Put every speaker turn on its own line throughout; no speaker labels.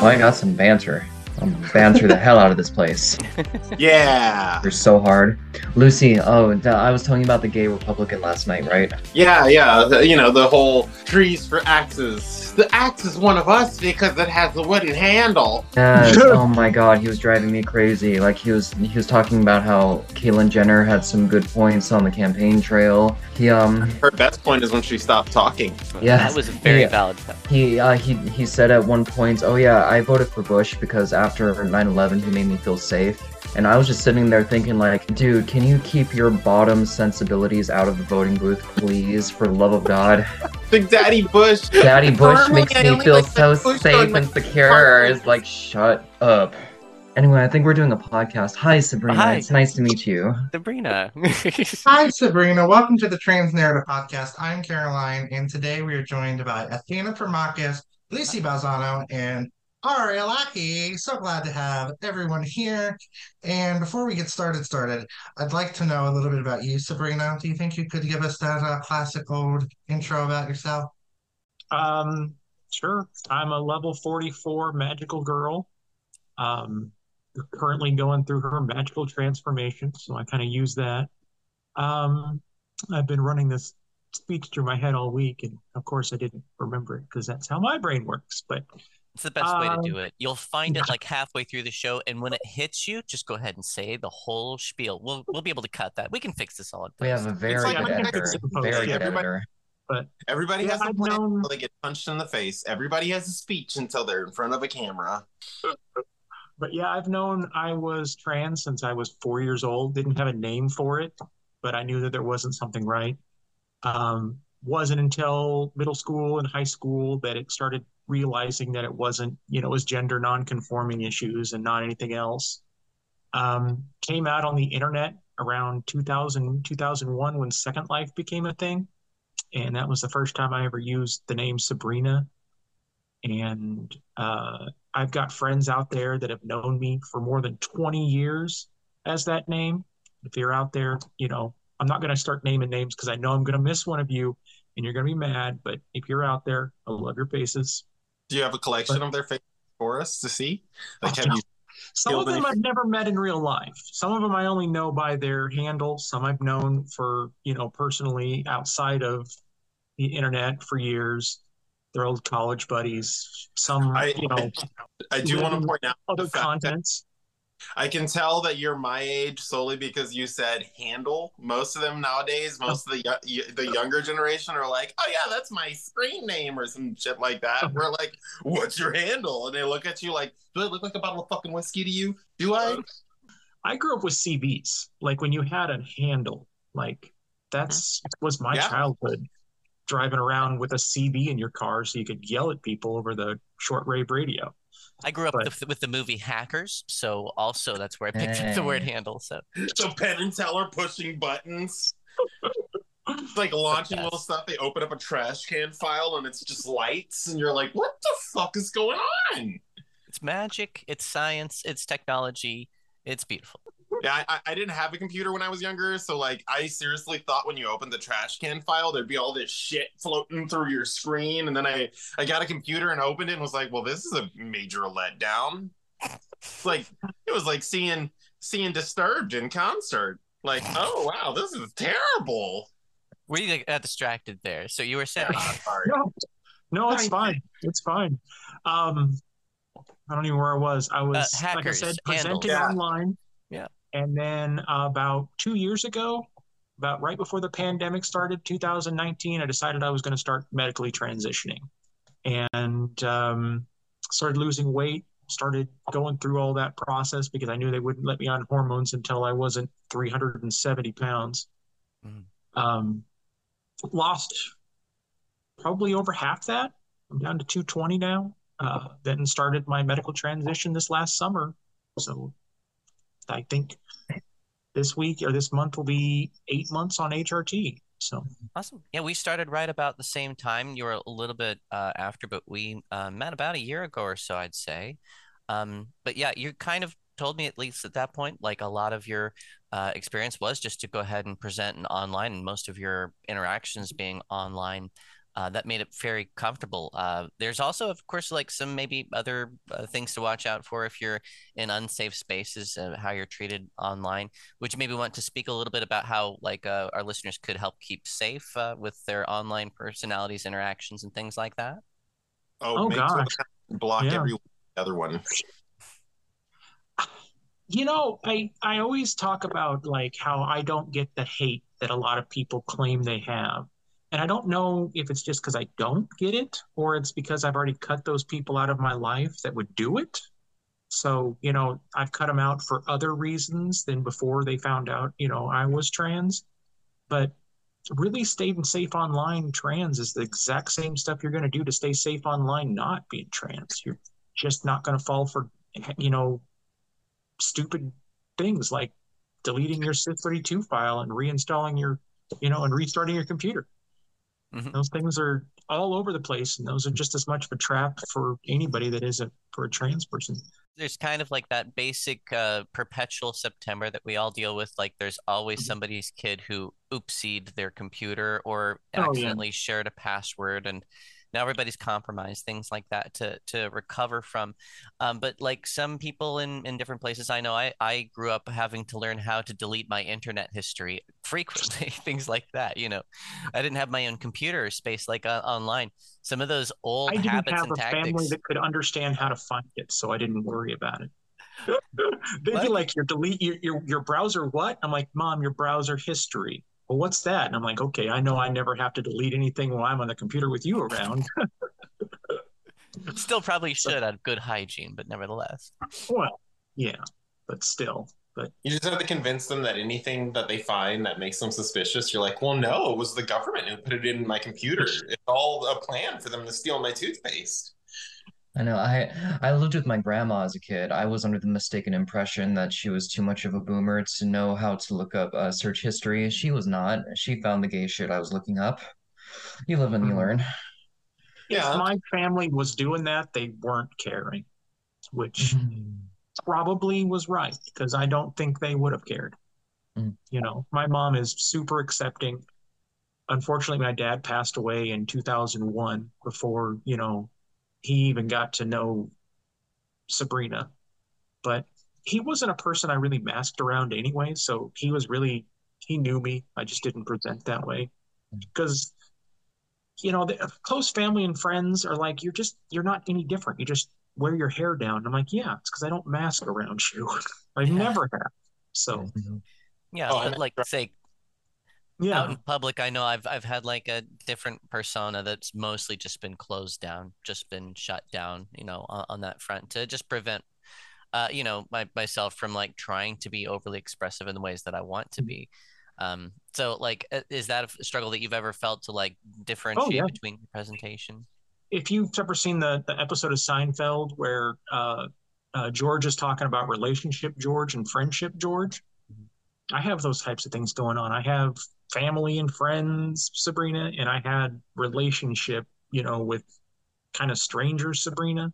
Oh, I got some banter. I'll banter the hell out of this place.
Yeah.
They're so hard. Lusi, oh, uh, I was telling you about the gay Republican last night, right?
Yeah, yeah. The, you know, the whole trees for axes. The axe is one of us because it has a wooden handle.
Yes. oh my god, he was driving me crazy. Like he was he was talking about how Caitlyn Jenner had some good points on the campaign trail. He um
Her best point is when she stopped talking.
yeah.
That was a very
Yeah.
valid point.
He uh, he he said at one point, "Oh yeah, I voted for Bush because after 9/11 he made me feel safe." And I was just sitting there thinking like, "Dude, can you keep your bottom sensibilities out of the voting booth, please, for the love of God?"
Big Daddy Bush.
Daddy Bush
Normally,
makes me feel
like
so safe and secure.
apartment.
It's like, shut up. Anyway, I think we're doing a podcast. Hi, Sabrina.
Hi.
It's nice to meet you.
Sabrina.
Hi, Sabrina. Welcome to the Trans Narrative Podcast. I'm Caroline, and today we are joined by Athena Permakis, Lusi Balzano, and Ari. So glad to have everyone here. And before we get started, started, I'd like to know a little bit about you, Sabrina. Do you think you could give us that uh, classic old intro about yourself?
Um, sure. I'm a level 44 magical girl. Um, currently going through her magical transformation, so I kind of use that. Um, I've been running this speech through my head all week, and of course I didn't remember it because that's how my brain works. But
It's the best way to
Um,
do it. You'll find it like halfway through the show, and when it hits you, just go ahead and say the whole spiel. We'll we'll be able to cut that. We can fix this all in
We have a very
like
good
I
editor.
fix it.
Very good
Everybody-
editor.
Everybody has a
I've
plan
known-
until they get punched in the face. Everybody has a speech until they're in front of a camera.
but yeah, I've known I was trans since I was four years old. Didn't have a name for it, but I knew that there wasn't something right. Um, wasn't until middle school and high school that it started realizing that it wasn't, you know, it was gender non-conforming issues and not anything else. Um, came out on the internet around 2000, 2001 when Second Life became a thing. And that was the first time I ever used the name Sabrina. And uh, I've got friends out there that have known me for more than 20 years as that name. If you're out there, you know, I'm not going to start naming names because I know I'm going to miss one of you and you're going to be mad. But if you're out there, I love your faces.
Do you have a collection
But-
of their faces for us to see? Like, have you?
Some of them
any-
I've never met in real life. Some of them I only know by their handle. Some I've known for, you know, personally outside of the internet for years. They're old college buddies. Some,
I-
you know,
I do want to point out
other
the fact that
continents.
I can tell that you're my age solely because you said handle. Most of them nowadays, most of the the younger generation are like, "Oh yeah, that's my screen name" or some shit like that. Uh-huh. We're like, "What's your handle?" And they look at you like, "Do I look like a bottle of fucking whiskey to you? Do I?"
Uh, I grew up with CBs. Like when you had a handle, like that's mm-hmm. was my
Yeah.
childhood. Driving around with a CB in your car so you could yell at people over the shortwave radio.
I grew up
But-
with, with the movie Hackers, so also that's where I picked up the word handle. So
So Penn and Teller pushing buttons, like launching little stuff. They open up a trash can file and it's just lights, and you're like, "What the fuck is going on?"
it's magic, it's science, it's technology, it's beautiful.
Yeah, I, I- I didn't have a computer when I was younger, so like I seriously thought when you opened the trash can file, there'd be all this shit floating through your screen, and then I I got a computer and opened it and was like, well, this is a major letdown. It's like it was like seeing seeing Disturbed in concert. Like, oh wow, this is terrible.
We got distracted there. So you were saying,
Yeah.
No, no, it's
Fine.
fine. It's fine. Um, I don't even know where I was. I was, like I
hackers,
said,
handles.
presenting
Yeah.
online. And then uh, about two years ago, about right before the pandemic started, 2019, I decided I was going to start medically transitioning and um, started losing weight. Started going through all that process because I knew they wouldn't let me on hormones until I wasn't 370 pounds.
Mhm.
Um, lost probably over half that. I'm down to 220 now. Uh, then started my medical transition this last summer. So I think this week or this month will be eight months on HRT. So
awesome. Yeah, we started right about the same time. You were a little bit uh, after, but we uh, met about a year ago or so, I'd say. Um, but yeah, you kind of told me at least at that point, like a lot of your uh, experience was just to go ahead and present and online, and most of your interactions being online. Uh, that made it very comfortable. Uh, there's also, of course, like some maybe other uh, things to watch out for if you're in unsafe spaces, uh, how you're treated online. Would you maybe want to speak a little bit about how like uh, our listeners could help keep safe uh, with their online personalities, interactions, and things like that?
Oh,
Oh,
make sure
gosh.
to block
Yeah.
every other one.
You know, I I always talk about like how I don't get the hate that a lot of people claim they have. And I don't know if it's just because I don't get it or it's because I've already cut those people out of my life that would do it. So, you know, I've cut them out for other reasons than before they found out, you know, I was trans. But really staying safe online trans is the exact same stuff you're going to do to stay safe online not being trans. You're just not going to fall for, you know, stupid things like deleting your Sys32 file and reinstalling your, you know, and restarting your computer.
Mhm.
Those things are all over the place, and those are just as much of a trap for anybody that is a for a trans person.
there's kind of like that basic uh, perpetual September that we all deal with. Like there's always
Mhm.
somebody's kid who oopsied their computer or
Oh, yeah.
accidentally shared a password, and now everybody's compromised. Things like that to to recover from. Um, but like some people in in different places, I know I I grew up having to learn how to delete my internet history frequently. Things like that. You know, I didn't have my own computer space like uh, online. Some of those old
I didn't
habits
have
and
a family that could understand how to find it, so I didn't worry about it. They'd be like, "Your delete your, your your browser what?" I'm like, "Mom, your browser history." Well, what's that? And I'm like, "Okay, I know I never have to delete anything while I'm on the computer with you around."
Still probably
So-
should out of good hygiene, but nevertheless.
well, yeah, but still, but
You just have to convince them that anything that they find that makes them suspicious, you're like, well, no, it was the government who put it in my computer. It's all a plan for them to steal my toothpaste.
I know. I I lived with my grandma as a kid. I was under the mistaken impression that she was too much of a boomer to know how to look up uh, search history. She was not. She found the gay shit I was looking up. You live and you
Mhm.
learn.
Yeah.
if my family was doing that, they weren't caring, which probably was right because I don't think they would have cared.
Mm.
You know, my mom is super accepting. Unfortunately, my dad passed away in 2001 before, you know, he even got to know Sabrina. But he wasn't a person I really masked around anyway. So he was really, he knew me. I just didn't present that way because you know, the close family and friends are like, you're just, you're not any different. You just wear your hair down. I'm like, yeah, it's because I don't mask around you. I
Yeah.
never have. So, mm-hmm.
Yeah,
Oh,
but
and
like say
yeah.
out in public, I know I've I've had like a different persona that's mostly just been closed down, just been shut down, you know, on, on that front to just prevent uh, you know, my, myself from like trying to be overly expressive in the ways that I want to be. Um, so like, is that a struggle that you've ever felt to like differentiate
yeah.
between your presentation?
if you've ever seen the, the episode of Seinfeld where uh, uh, George is talking about relationship George and friendship George, I have those types of things going on. I have family and friends, Sabrina, and I had relationship, you know, with kind of strangers, Sabrina.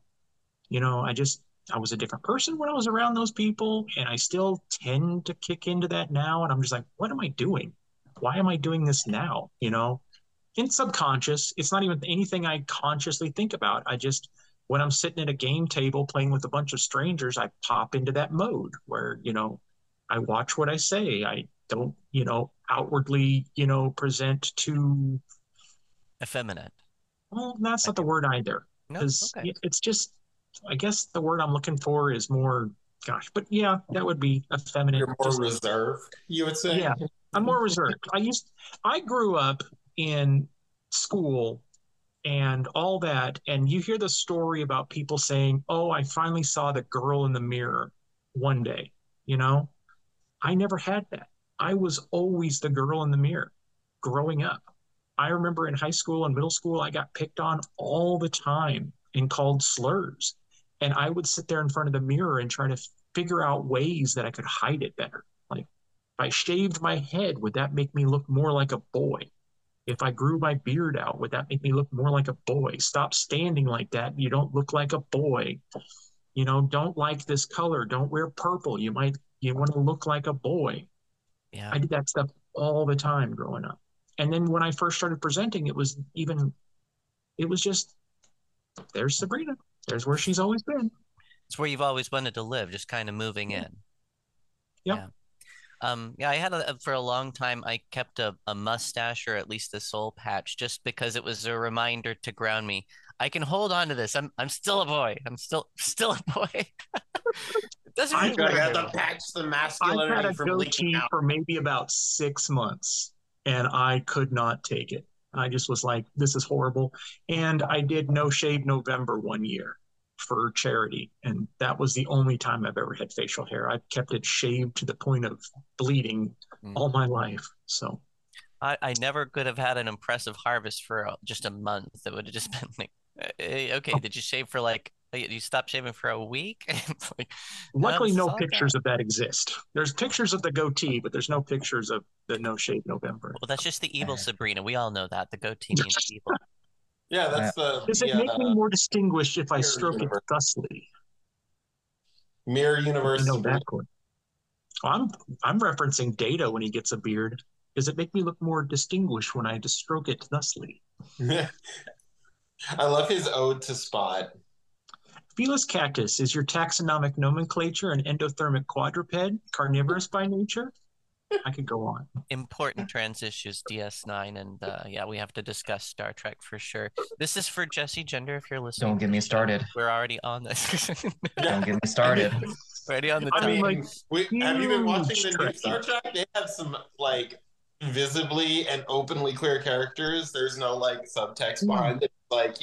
You know, I just, I was a different person when I was around those people, and I still tend to kick into that now. And I'm just like, what am I doing? Why am I doing this now? You know, in subconscious, it's not even anything I consciously think about. I just, when I'm sitting at a game table playing with a bunch of strangers, I pop into that mode where, you know, I watch what I say. I don't, you know, outwardly, you know, present to,
Effeminate.
well, that's not the word either.
No,
Because
okay.
it's just, I guess the word I'm looking for is more, gosh, but yeah, that would be effeminate.
You're more
Just-
reserved, you would say.
Yeah. I'm more reserved. I used I grew up in school and all that and you hear the story about people saying, "Oh, I finally saw the girl in the mirror one day." You know? I never had that. I was always the girl in the mirror growing up. I remember in high school and middle school I got picked on all the time and called slurs. And I would sit there in front of the mirror and try to figure out ways that I could hide it better. Like if I shaved my head, would that make me look more like a boy? If I grew my beard out, would that make me look more like a boy? Stop standing like that. You don't look like a boy. You know, don't like this color. Don't wear purple. You might, you want to look like a boy.
Yeah.
I did that stuff all the time growing up. And then when I first started presenting, it was even it was just there's Sabrina. There's where she's always been.
It's where you've always wanted to live, just kind of moving in.
Yep.
Yeah. Um, yeah, I had a, for a long time, I kept a, a mustache or at least a soul patch just because it was a reminder to ground me. I can hold on to this. I'm I'm still a boy. I'm still still a boy. it doesn't
I
really
You
got
gotta have to patch the
I had
masculinity
a
from leaking
goatee
out.
for maybe about six months, and I could not take it. I just was like, "This is horrible." And I did No Shave November one year for charity, and that was the only time I've ever had facial hair. I've kept it shaved to the point of bleeding
Mm.
all my life. So
I, I never could have had an impressive harvest for uh, just a month. It would have just been like, eh, okay, did you shave for like, you stopped shaving for a week? Like,
luckily, no
is all
pictures of that exist. There's pictures of the goatee, but there's no pictures of the No Shave November.
well, that's just the evil Sabrina. We all know that. The goatee means evil.
Yeah, that's the,
Does it
the,
make
uh,
me more distinguished if I
Mirror
stroke it thusly?
mirror universe.
know that one. I'm I'm referencing Data when he gets a beard. Does it make me look more distinguished when I just stroke it thusly?
I love his ode to Spot.
Felis catus is your taxonomic nomenclature an endothermic quadruped, carnivorous by nature? I could go on.
Important trans issues, DS9, and uh, yeah, we have to discuss Star Trek for sure. This is for Jesse Gender. If you're listening,
Don't get me started.
We're already on this.
Don't get me started.
already on the.
I mean, like, we, have you been watching the new. Star Trek? They have some like visibly and openly queer characters. There's no like subtext behind it. Like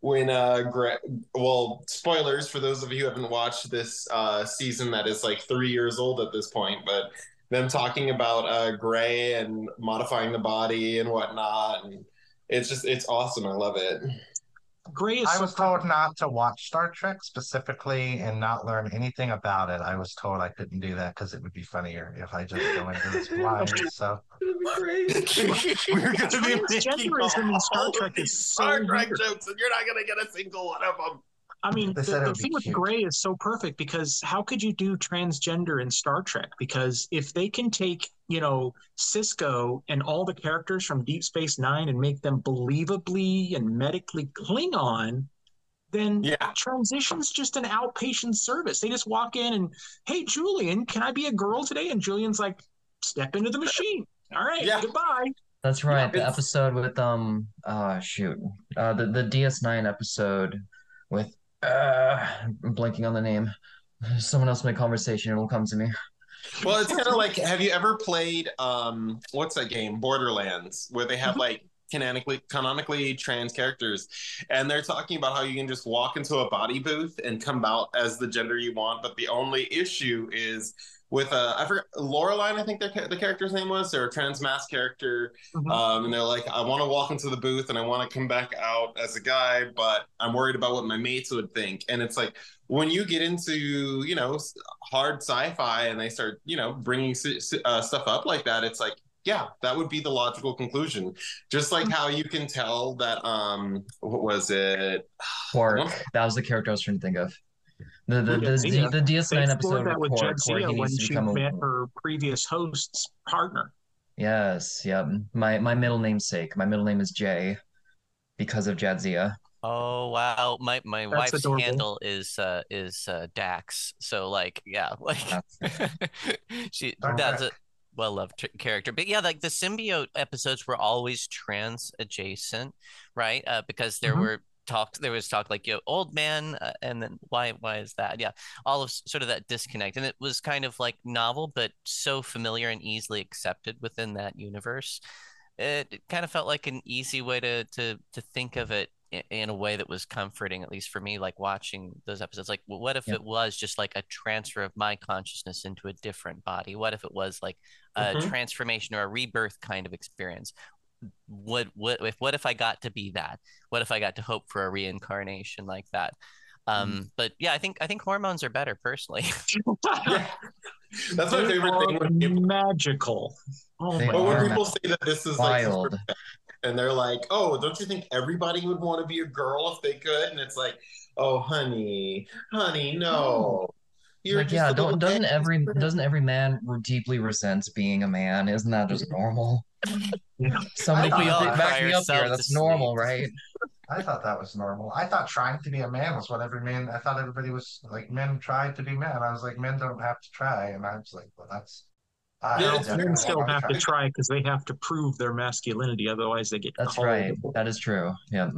when uh, Gre- well, spoilers for those of you who haven't watched this uh season that is like three years old at this point, but them talking about uh Gray and modifying the body and whatnot, and it's just it's awesome. I love it.
Gray is
I was told not to watch Star Trek specifically and not learn anything about it. I was told I couldn't do that because it would be funnier if I just go into this blind. So
We're gonna be making
Transgenderism in Star
all
Trek
these
is so
Star Trek jokes, and you're not gonna get a single one of them.
I mean,
They
the, the thing with
cute.
Gray is so perfect because how could you do transgender in Star Trek? Because if they can take, you know, Sisko and all the characters from Deep Space Nine and make them believably and medically Klingon, then
Yeah.
transition's just an outpatient service. They just walk in and, hey, Julian, can I be a girl today? And Julian's like, step into the machine. All right,
Yeah.
goodbye.
That's right. the episode with um uh shoot. Uh the, the DS9 episode with uh I'm blanking on the name. Someone else make conversation, it'll come to me.
Well, it's kind of like have you ever played um what's that game Borderlands where they have like canonically canonically trans characters and they're talking about how you can just walk into a body booth and come out as the gender you want but the only issue is with uh I forgot Laureline I think their, the character's name was or a trans mask character
Mhm.
um and they're like I want to walk into the booth and I want to come back out as a guy but I'm worried about what my mates would think and it's like when you get into you know hard sci-fi and they start you know bringing uh, stuff up like that it's like yeah that would be the logical conclusion just like how you can tell that um what was it
Quark. That was the character I was trying to think of. The the the,
Jadzia.
the, the DS9
explored
episode
that with
with Quark, where
Jadzia when she
become a
met her previous host's partner.
Yes, yep. My my middle namesake. My middle name is Jay because of Jadzia.
Oh wow, my my
That's
wife's
adorable.
handle is uh is uh Dax. So like yeah, like she
Star
that's a well loved tr- character. But yeah, like the symbiote episodes were always trans adjacent, right? Uh, because there
Mhm.
were talks there was talk like you know, old man uh, and then why why is that? Yeah all of sort of that disconnect and it was kind of like novel but so familiar and easily accepted within that universe. It, it kind of felt like an easy way to to to think of it in a way that was comforting at least for me like watching those episodes. Like well, what if
Yep.
it was just like a transfer of my consciousness into a different body? What if it was like a
Mhm.
transformation or a rebirth kind of experience what what if what if I got to be that? What if I got to hope for a reincarnation like that? Um but yeah I think I think hormones are better personally.
Yeah. That's my
They
favorite thing when people
magical. Oh my
but when people say that this is like
Wild.
and they're like oh don't you think everybody would want to be a girl if they could? And it's like oh honey honey no. You're
Like
just
yeah, don't doesn't every doesn't every man deeply resent being a man? Isn't that just normal?
Yeah.
Somebody
I think we
please
all
back me up here. That's normal,
sleep.
right?
I thought that was normal. I thought trying to be a man was what every man. I thought everybody was like men tried to be men. I was like men don't have to try, and I was like, well, that's. I
Yeah,
don't
Men
men
still
wanna
have to
try.
try because they have to prove their masculinity, otherwise they get
That's
called.
right. That is true. Yeah.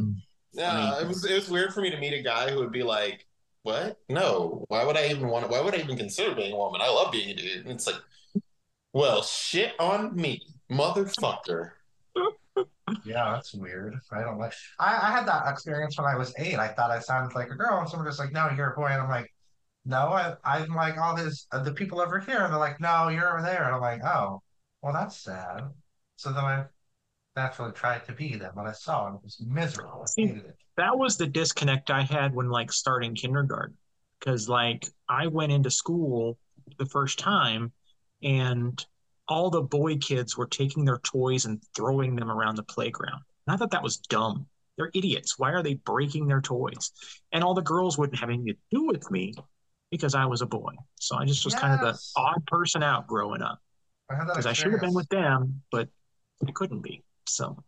Yeah, it was it was weird for me to meet a guy who would be like, "What? No. Why would I even want? Why would I even consider being a woman? I love being a dude." And it's like, well, shit on me, motherfucker.
Yeah, that's weird. I don't like. I, I had that experience when I was eight. I thought I sounded like a girl, and someone was like, "No, you're a boy," and I'm like, "No, I, I'm like all his uh, the people over here," and they're like, "No, you're over there," and I'm like, "Oh, well, that's sad." So then I naturally tried to be them, but I saw and it was miserable. I hated it.
that was the disconnect I had when like starting kindergarten. Because like I went into school the first time and all the boy kids were taking their toys and throwing them around the playground. And I thought that was dumb. They're idiots. Why are they breaking their toys? And all the girls wouldn't have anything to do with me because I was a boy. So I just was kind of the odd person out growing up.
I had that
Because I should have been with them, but I couldn't be. So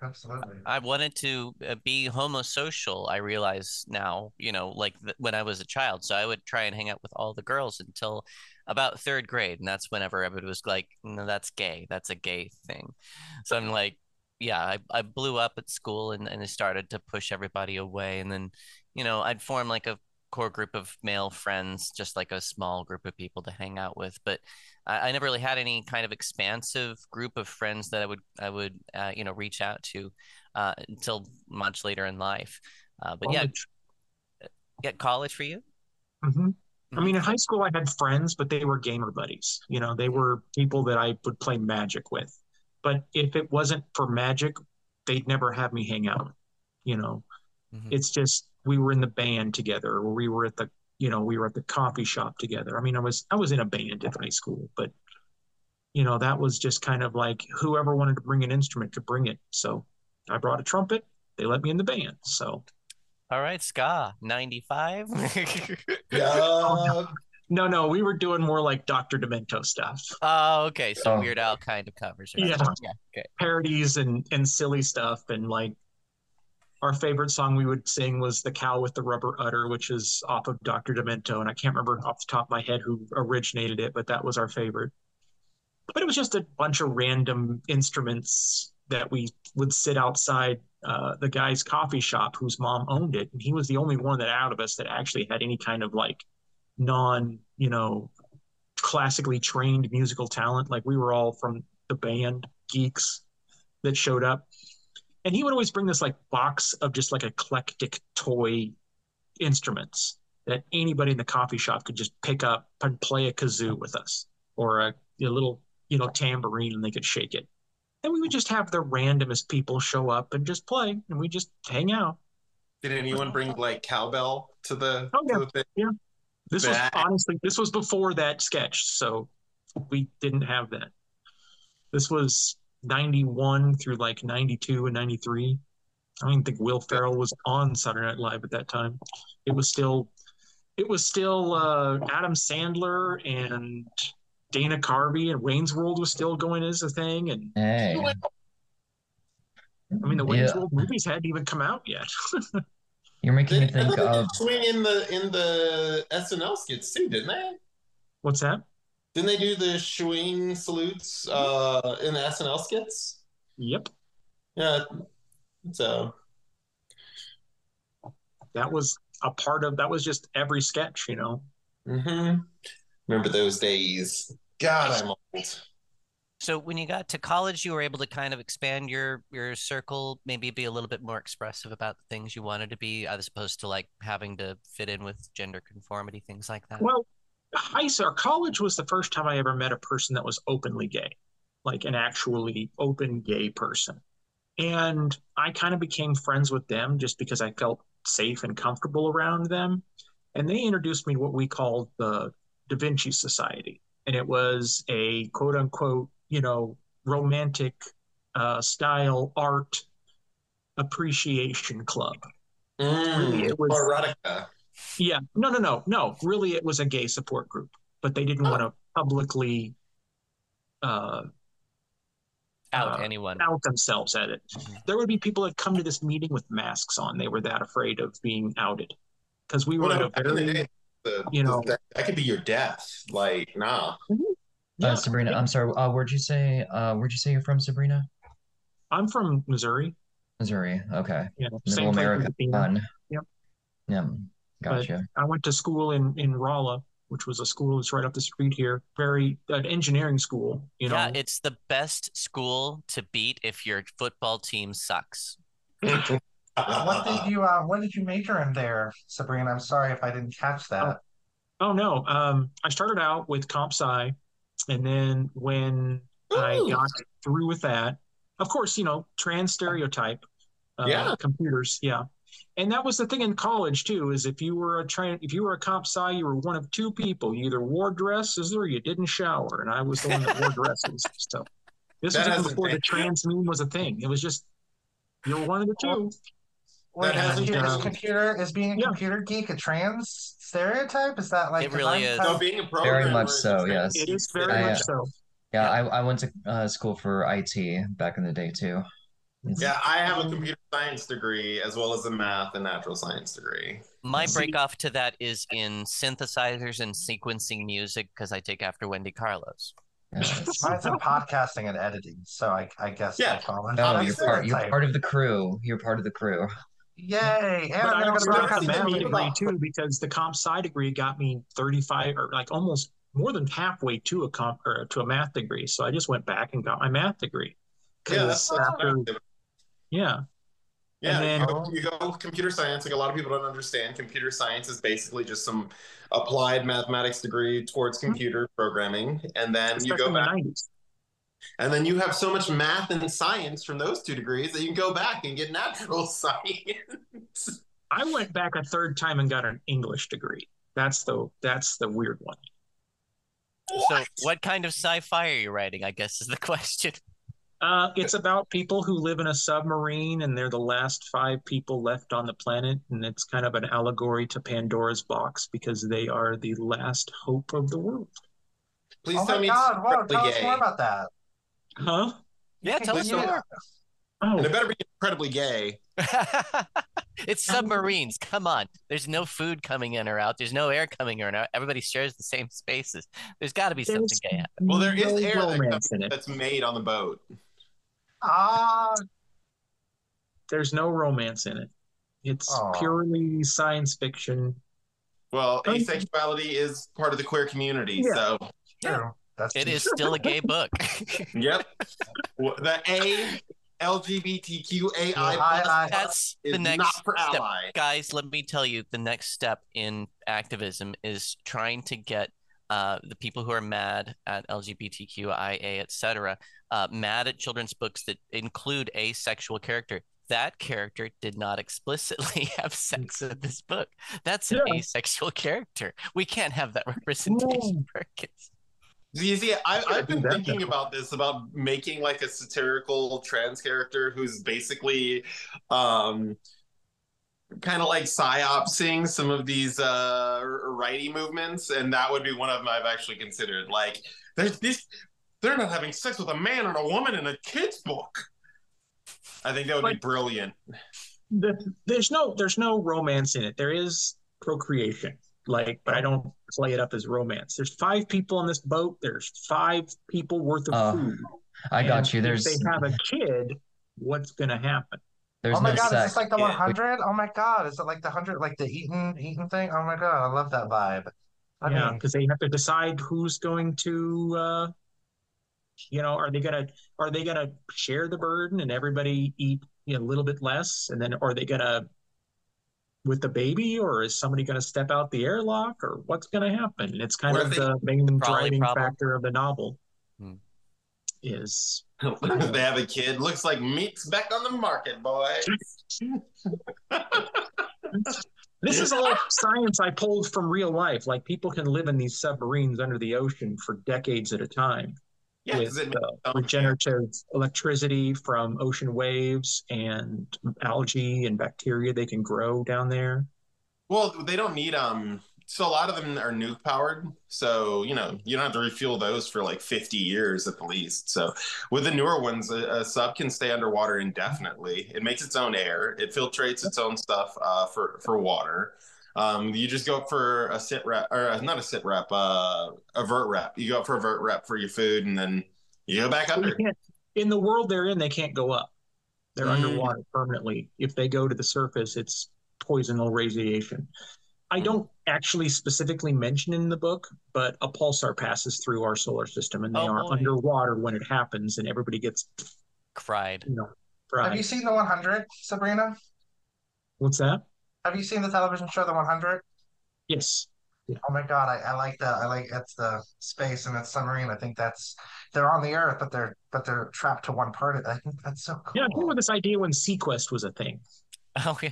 Absolutely.
I wanted to uh, be homosocial. I realize now, you know, like th when I was a child. So I would try and hang out with all the girls until about third grade, and that's whenever everybody was like, "No, that's gay. That's a gay thing." So I'm like, yeah, I, I blew up at school and and I started to push everybody away, and then, you know, I'd form like a core group of male friends, just like a small group of people to hang out with, but. I, I never really had any kind of expansive group of friends that I would I would uh, you know reach out to uh, until much later in life. Uh, but yeah,
college-
yeah, college for you.
Mhm. I mean, in high school, I had friends, but they were gamer buddies. You know, they were people that I would play Magic with. But if it wasn't for Magic, they'd never have me hang out. You know,
Mhm.
it's just we were in the band together, or we were at the, you know, we were at the coffee shop together. I mean, I was I was in a band in high school, but you know, that was just kind of like whoever wanted to bring an instrument could bring it. So I brought a trumpet. They let me in the band. So
All right, ska ninety five.
Yeah.
no, no, we were doing more like Dr. Demento stuff.
oh, okay. So
Oh.
Weird Al kind of covers. Right?
Yeah.
Yeah. Okay.
parodies and and silly stuff and like our favorite song we would sing was the cow with the rubber udder which is off of dr demento and i can't remember off the top of my head who originated it but that was our favorite but it was just a bunch of random instruments that we would sit outside uh, the guy's coffee shop whose mom owned it and he was the only one that out of us that actually had any kind of like non you know classically trained musical talent like we were all from the band geeks that showed up. And he would always bring this like box of just like eclectic toy instruments that anybody in the coffee shop could just pick up and play a kazoo with us or a, a little, you know, tambourine and they could shake it. And we would just have the randomest people show up and just play and we just hang out.
Did anyone bring like cowbell to the,
Oh, yeah.
the thing?
This was honestly, this was before that sketch. So we didn't have that. This was 91 through like 92 and 93. I don't even think Will Ferrell was on Saturday Night Live at that time. It was still, it was still uh, Adam Sandler and Dana Carvey and Wayne's World was still going as a thing. And
Hey.
I mean, the Wayne's
Yeah.
World movies hadn't even come out yet.
You're making
They,
me think
they did
of
swing in the in the SNL skits too, didn't they?
What's that?
Didn't they do the swing salutes uh, in the SNL skits?
Yep.
Yeah. So
That was a part of, that was just every sketch, you know?
hmm remember those days. God, I'm old.
So when you got to college, you were able to kind of expand your your circle, maybe be a little bit more expressive about the things you wanted to be, as opposed to like having to fit in with gender conformity, things like that.
Well, high school, college was the first time I ever met a person that was openly gay, like an actually open gay person. And I kind of became friends with them just because I felt safe and comfortable around them. And they introduced me to what we called the Da Vinci Society. And it was a quote unquote, you know, romantic uh, style art appreciation club.
Mm,
It was-
erotica.
Yeah, no, no, no, no. Really, it was a gay support group, but they didn't
Oh.
want to publicly uh,
Out
uh,
anyone.
out themselves at it.
Mhm.
There would be people that come to this meeting with masks on. They were that afraid of being outed because we were
Well,
in
no,
a
the
very,
day, the-
you know-
that, that could be your death. Like, nah.
Yeah.
Uh, Sabrina, I'm sorry. Uh, where'd you say? Uh, where'd you say you're from, Sabrina?
I'm from Missouri.
Missouri. Okay.
You know,
Middle
same
America.
as Athena.
Fun.
Yep.
Yeah.
But-
Gotcha.
I went to school in in Rolla, which was a school that's right up the street here. Very an engineering school. You know,
Yeah, it's the best school to beat if your football team sucks.
What did you uh what did you major in there, Sabrina? I'm sorry if I didn't catch that.
Oh no. Um, I started out with comp sci, and then when I got through with that, of course, you know, trans stereotype. Uh,
Yeah.
Computers, yeah. And that was the thing in college too, is if you were a trans, if you were a comp sci, you were one of two people. You either wore dresses or you didn't shower, and I was the one that wore dresses. So this
That
was even before the trans meme was a thing. It was just you're one of the two.
Wait,
hasn't
computer, is computer is being a
Yeah.
computer geek a trans stereotype? Is that like
It really
'cause
is.
I'm
so being a
Very much so, yes.
It is very
I,
much so.
Yeah, I, I went to uh, school for IT back in the day too. It's-
Yeah, I have a computer science degree as well as a math and natural science degree.
My break off to that is in synthesizers and sequencing music because I take after Wendy Carlos.
yeah, it's-
Mine's in podcasting and editing, so I, I guess
Yeah.
I fall into
No, you're part. You're part of the crew. You're part of the crew.
Yay!
But
I'm
I
gonna go
also got
broadcast
the
broadcast
ME degree too because the comp sci degree got me 35 or like almost more than halfway to a comp or to a math degree. So I just went back and got my math degree.
Yeah, that's
'Cause after, yeah,
Yeah,
And
you,
then-
go, you go computer science. Like a lot of people don't understand, computer science is basically just some applied mathematics degree towards hmm. computer programming, and then you go
in the
back,
90s.
And then you have so much math and science from those two degrees that you can go back and get natural science.
I went back a third time and got an English degree. That's the that's the weird one.
So, what kind of sci-fi are you writing? I guess is the question.
Uh, it's about people who live in a submarine and they're the last five people left on the planet, and it's kind of an allegory to Pandora's box because they are the last hope of the world.
Please
Oh
tell
my
me
god!
it's
Whoa!
incredibly
Tell us more about that.
Huh?
Yeah, tell us
Please don't-
more.
And
Oh,
it better be incredibly gay.
it's submarines. Come on. There's no food coming in or out. There's no air coming in or out. Everybody shares the same spaces. There's got to be something
there's
gay.
Well, there is
no
air that
romance
comes,
in it.
that's made on the boat.
Ah,
There's no romance in it. It's
Aw.
purely science fiction.
Well, asexuality is part of the queer community,
Yeah.
so
true. That's
It is still a gay book.
yep. The A LGBTQAI
I-
plus
That's
is
the next
not for
step.
ally.
Guys, let me tell you, the next step in activism is trying to get uh, the people who are mad at LGBTQIA, etc., uh, mad at children's books that include asexual character. That character did not explicitly have sex in this book. That's an
Yeah.
asexual character. We can't have that representation for kids.
You see, I, I've been thinking about this about making like a satirical trans character who's basically um kind of like psyopsing some of these uh righty movements, and that would be one of them I've actually considered. Like, there's this they're not having sex with a man and a woman in a kid's book. I think that would be brilliant.
The, there's no there's no romance in it. There is procreation, like, but I don't play it up as romance. There's five people on this boat. There's five people worth of
Oh,
food.
I got
And
you. There's
if they have a kid, what's gonna happen?
there's
oh my
no
god! Is this like the
Yeah.
100? Oh my god! Is it like the 100, like the Eaton Eaton thing? Oh my god! I love that vibe. I
yeah, because they have to decide who's going to, uh, you know, are they gonna are they gonna share the burden and everybody eat you know, a little bit less, and then are they gonna with the baby, or is somebody gonna step out the airlock, or what's gonna happen? And it's kind
What
of the main driving
problem?
factor of the novel.
Hmm.
Is
they have a kid, looks like meat's back on the market, boy.
this is all science I pulled from real life. Like people can live in these submarines under the ocean for decades at a time.
Yeah,
with
it
uh, regenerative electricity from ocean waves and algae and bacteria they can grow down there.
Well, they don't need um so a lot of them are nuke powered. So, you know, you don't have to refuel those for like 50 years at the least. So, with the newer ones, a, a sub can stay underwater indefinitely. It makes its own air, it filtrates its own stuff uh, for, for water. Um, you just go for a sit rep, or uh, not a sit rep, uh, a vert rep. You go for a vert rep for your food, and then you go back under.
In the world they're in, they can't go up. They're
Mm.
underwater permanently. If they go to the surface, it's poisonal radiation. I don't actually specifically mention in the book, but a pulsar passes through our solar system, and they
Oh,
are
boy.
underwater when it happens, and everybody gets,
Cried.
you know,
Have you seen the 100, Sabrina?
What's that?
Have you seen the television show The 100?
Yes.
Oh my God, I, I like that. I like it's the space and it's submarine. I think that's they're on the Earth, but they're but they're trapped to one part. Of it. I think that's so cool.
Yeah, I came up with this idea when SeaQuest was a thing.
Oh yeah.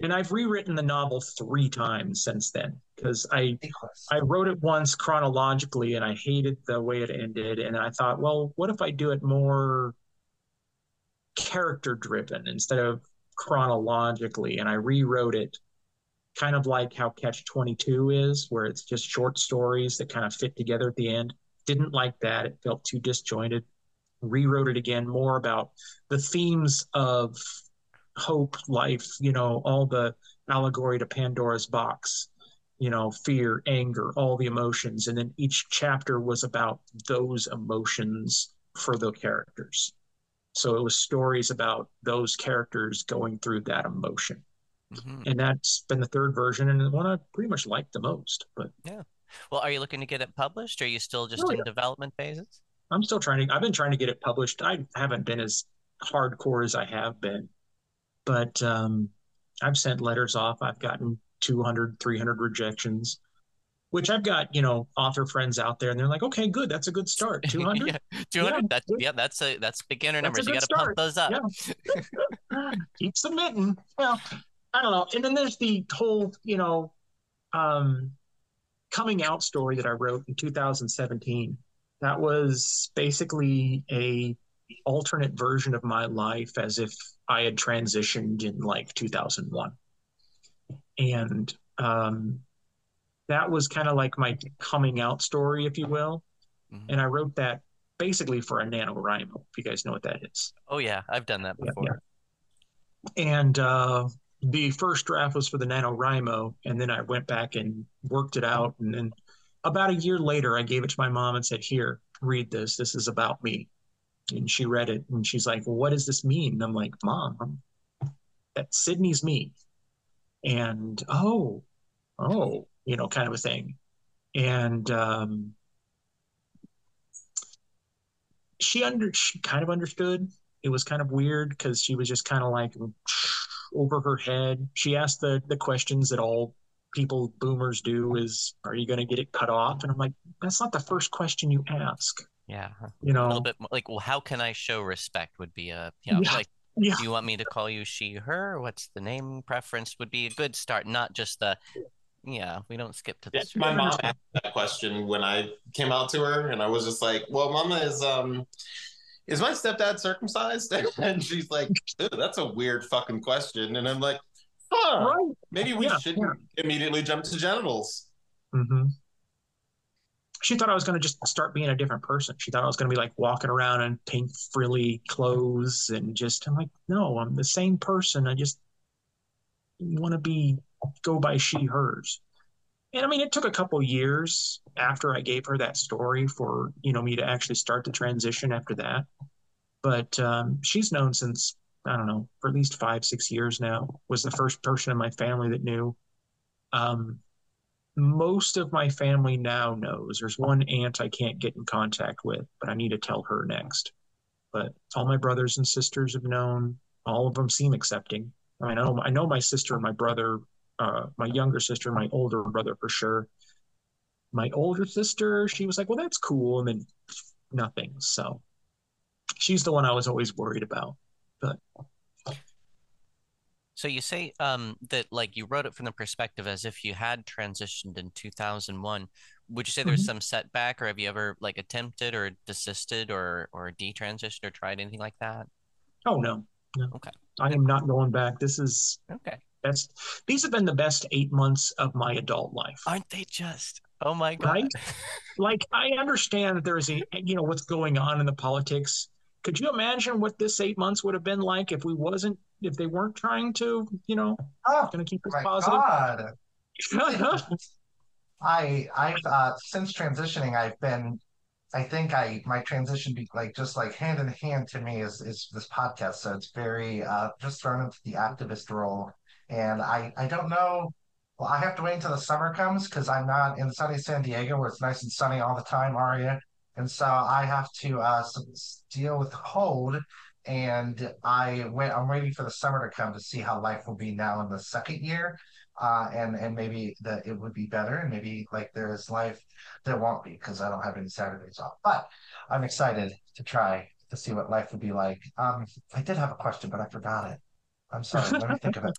And I've rewritten the novel three times since then because I
Sequence.
I wrote it once chronologically and I hated the way it ended. And I thought, well, what if I do it more character driven instead of chronologically? And I rewrote it kind of like how Catch 22 is, where it's just short stories that kind of fit together at the end. Didn't like that. It felt too disjointed. Rewrote it again more about the themes of hope, life, you know, all the allegory to Pandora's box you know, fear, anger, all the emotions. And then each chapter was about those emotions for the characters. So it was stories about those characters going through that emotion.
Mhm.
And that's been the third version and the one I pretty much liked the most. But yeah.
Well, are you looking to get it published? Or are you still just
Oh,
in
yeah.
development phases?
I'm still trying to, I've been trying to get it published. I haven't been as hardcore as I have been, but um, I've sent letters off. I've gotten 200, 300 rejections, which I've got, you know, author friends out there and they're like, okay, good. That's a good start. 200.
yeah, 200.
Yeah,
That's yeah, that's a that's beginner
That's a
numbers. You got to pump those up.
Yeah. keep submitting. Well, I don't know. And then there's the whole, you know, um, coming out story that I wrote in 2017. That was basically a alternate version of my life as if I had transitioned in like 2001. And um, that was kind of like my coming out story, if you will.
Mhm.
And I wrote that basically for a NaNoWriMo, if you guys know what that is.
Oh yeah, I've done that
Yeah,
before.
and uh, the first draft was for the NaNoWriMo, and then I went back and worked it out. And then about a year later, I gave it to my mom and said, "Here, read this. This is about me." And she read it, and she's like, well, "What does this mean?" And I'm like, "Mom, that Sydney's me." And oh, oh, you know, kind of a thing. And um, she under she kind of understood it was kind of weird because she was just kind of like over her head. She asked the the questions that all people boomers do is are you going to get it cut off and i'm like that's not the first question you ask
Yeah,
you know
a little bit more, like, well, how can I show respect? Would be a you know,
Yeah.
like,
yeah
do you want me to call you she, her? What's the name preference? Would be a good start, not just the, yeah, we don't skip to this.
My mom asked that question when I came out to her, and I was just like, "Well, Mama is um, is my stepdad circumcised?" And she's like, "Ew, "That's a weird fucking question," and I'm like, "Huh,
right
maybe we
Yeah,
shouldn't immediately jump to genitals."
Mm-hmm. she thought i was going to just start being a different person she thought i was going to be like walking around in pink frilly clothes and just i'm like no i'm the same person i just want to be go by she hers and i mean it took a couple years after i gave her that story for you know me to actually start the transition after that but um, she's known since i don't know for at least five six years now was the first person in my family that knew um, most of my family now knows. There's one aunt I can't get in contact with, but I need to tell her next. But all my brothers and sisters have known. All of them seem accepting. I mean, I know, I know my sister and my brother, uh, my younger sister, my older brother for sure. My older sister, she was like, "Well, that's cool," and then nothing. So she's the one I was always worried about.
But so you say um that like you wrote it from the perspective as if you had transitioned in 2001. Would you say there's
Mhm.
some setback, or have you ever like attempted or desisted or or detransitioned or tried anything like that?
Oh no, no.
Okay.
I am not going back. This is
Okay.
That's these have been the best eight months of my adult life.
Aren't they just? Oh my god!
Right? like I understand that there's a you know what's going on in the politics. Could you imagine what this eight months would have been like if we wasn't if they weren't trying to you know
Oh,
going to keep us
my
positive?
God. I I've uh since transitioning I've been I think I my transition be like just like hand in hand to me is is this podcast. So it's very uh just thrown into the activist role. And I I don't know well I have to wait until the summer comes because I'm not in sunny San Diego where it's nice and sunny all the time, Ariya. And so I have to uh deal with cold and I wait I'm waiting for the summer to come to see how life will be now in the second year uh, and and maybe that it would be better, and maybe like there is life that won't be because I don't have any Saturdays off. But I'm excited to try to see what life would be like. Um, I did have a question, but I forgot it. I'm sorry. Let me think of it.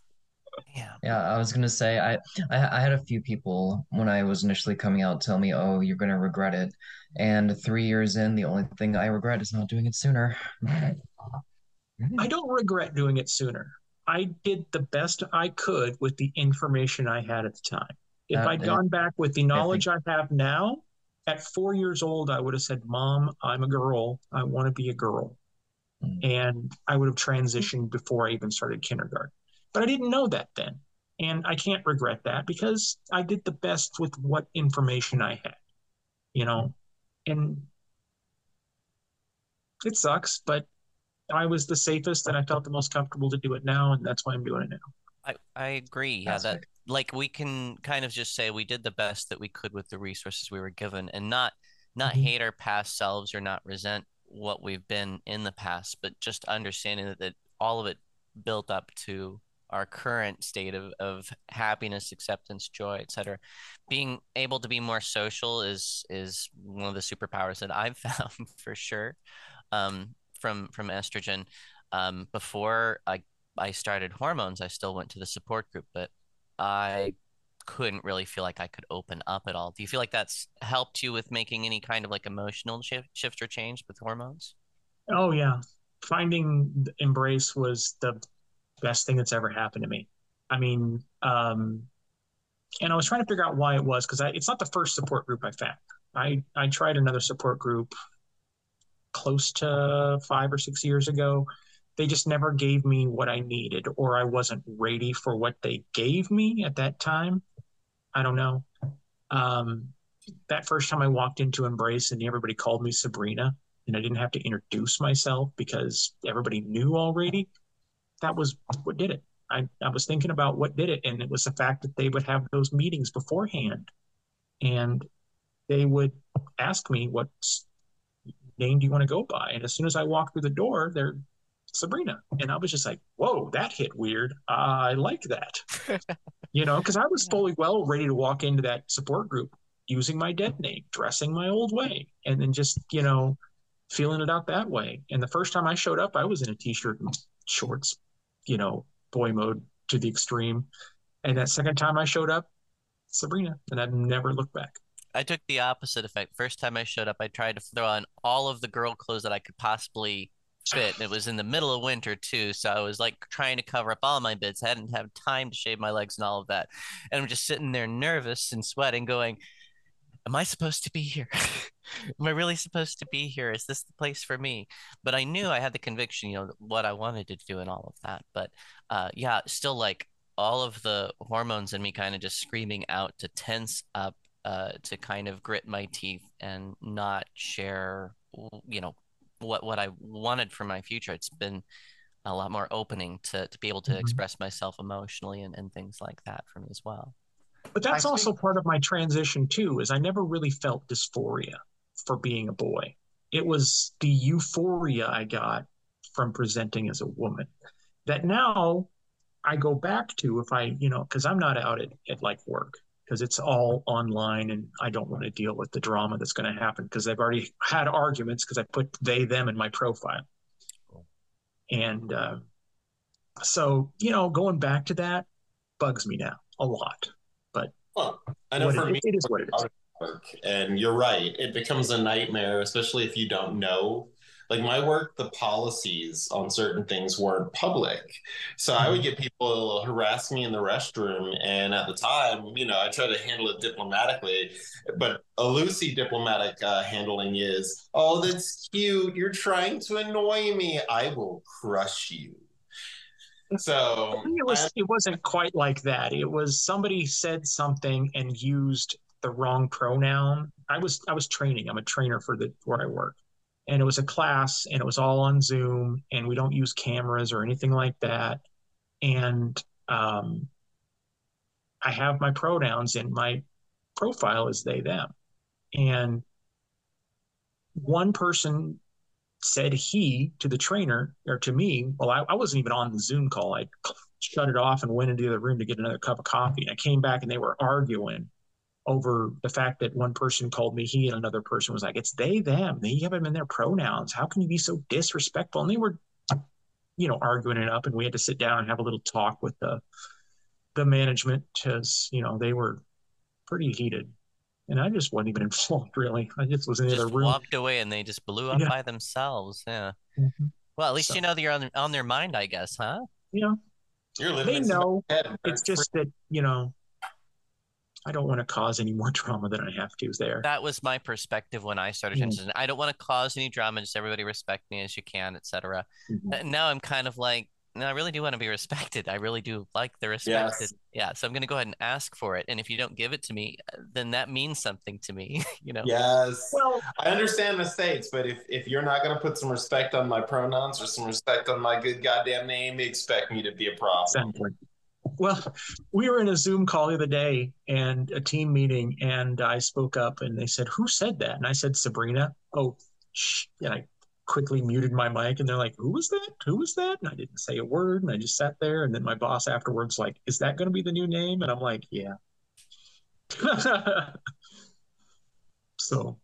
Yeah.
Yeah, I was gonna say I, I I had a few people when I was initially coming out tell me, "Oh, you're gonna regret it." And three years in, the only thing I regret is not doing it sooner.
I don't regret doing it sooner. I did the best I could with the information I had at the time. If
That-
I'd gone back with the knowledge I have now, at four years old, I would have said, Mom, I'm a girl. I want to be a girl.
Mm.
And I would have transitioned before I even started kindergarten. But I didn't know that then. And I can't regret that because I did the best with what information I had, you know? And it sucks, but I was the safest and I felt the most comfortable to do it now, and that's why I'm doing it now.
I, I agree. Yeah, that like we can kind of just say we did the best that we could with the resources we were given and not not
Mhm.
hate our past selves or not resent what we've been in the past, but just understanding that, that all of it built up to our current state of, of happiness, acceptance, joy, etc. Being able to be more social is is one of the superpowers that I've found for sure. Um, from from estrogen. Um, before I I started hormones, I still went to the support group, but I couldn't really feel like I could open up at all. Do you feel like that's helped you with making any kind of like emotional shift, shift or change with hormones?
Oh yeah, finding Embrace was the best thing that's ever happened to me. I mean, um, and I was trying to figure out why it was because it's not the first support group I found. I I tried another support group close to five or six years ago. They just never gave me what I needed, or I wasn't ready for what they gave me at that time. I don't know. Um, that first time I walked into Embrace and everybody called me Sabrina, and I didn't have to introduce myself because everybody knew already. That was what did it. I, I was thinking about what did it, and it was the fact that they would have those meetings beforehand, and they would ask me what name do you want to go by, and as soon as I walked through the door, they're Sabrina, and I was just like, whoa, that hit weird. I like that, you know, because I was fully well ready to walk into that support group using my dead name, dressing my old way, and then just you know feeling it out that way. And the first time I showed up, I was in a t-shirt and shorts, you know, boy mode to the extreme. And that second time I showed up, Sabrina, and I've never looked back.
I took the opposite effect. First time I showed up, I tried to throw on all of the girl clothes that I could possibly fit. And it was in the middle of winter too, so I was like trying to cover up all my bits. I hadn't had time to shave my legs and all of that. And I'm just sitting there nervous and sweating, going, Am I supposed to be here? Am I really supposed to be here? Is this the place for me? But I knew I had the conviction, you know, what I wanted to do and all of that. But uh, yeah, still like all of the hormones in me kind of just screaming out to tense up uh, to kind of grit my teeth and not share, you know, what what I wanted for my future. It's been a lot more opening to to be able to
Mhm.
express myself emotionally and, and things like that for me as well.
But that's
I
also
think-
part of my transition too, is I never really felt dysphoria for being a boy. It was the euphoria I got from presenting as a woman that now I go back to if I, you know, because I'm not out at, at like work because it's all online and I don't want to deal with the drama that's going to happen because I've already had arguments because I put they, them in my profile. And uh, so, you know, going back to that bugs me now a lot.
Well, I know for
it-
me,
it is what it is.
work, and you're right. It becomes a nightmare, especially if you don't know like my work, the policies on certain things weren't public. So I would get people harass me in the restroom. And at the time, you know, I try to handle it diplomatically. But a Lusi diplomatic uh, handling is, oh, that's cute. You're trying to annoy me. I will crush you. So
it was it wasn't quite like that. It was somebody said something and used the wrong pronoun. I was I was training. I'm a trainer for the where I work. And it was a class and it was all on Zoom and we don't use cameras or anything like that. And um, I have my pronouns in my profile as they them. And one person said he to the trainer or to me, well, I, I, wasn't even on the Zoom call. I shut it off and went into the other room to get another cup of coffee. And I came back and they were arguing over the fact that one person called me he and another person was like, it's they, them. They have them in their pronouns. How can you be so disrespectful? And they were, you know, arguing it up. And we had to sit down and have a little talk with the the management because, you know, they were pretty heated and I just wasn't even involved really. I just was in the
just
other room.
Walked away, and they just blew up
Yeah.
by themselves. Yeah.
Mhm.
Well, at least
So-
you know that you're on on their mind, I guess, huh?
You know,
you're living
they
in
know. It's just that you know, I don't want to cause any more drama than I have to there.
That was my perspective when I started
Mhm.
I don't want to cause any drama. Just everybody respect me as you can, etc.
Mhm.
Now I'm kind of like, no, I really do want to be respected. I really do like the respected. Yeah. So I'm going to go ahead and ask for it. And if you don't give it to me, uh, then that means something to me. you know.
Yes.
Well,
I understand mistakes, but if, if you're not going to put some respect on my pronouns or some respect on my good goddamn name, expect me to be a problem.
Exactly. Well, we were in a Zoom call the other day and a team meeting, and I spoke up and they said, Who said that? And I said, Sabrina. Oh, shh. And I quickly muted my mic and they're like, Who was that? Who was that? And I didn't say a word and I just sat there. And then my boss afterwards, like, Is that going to be the new name? And I'm like, Yeah. so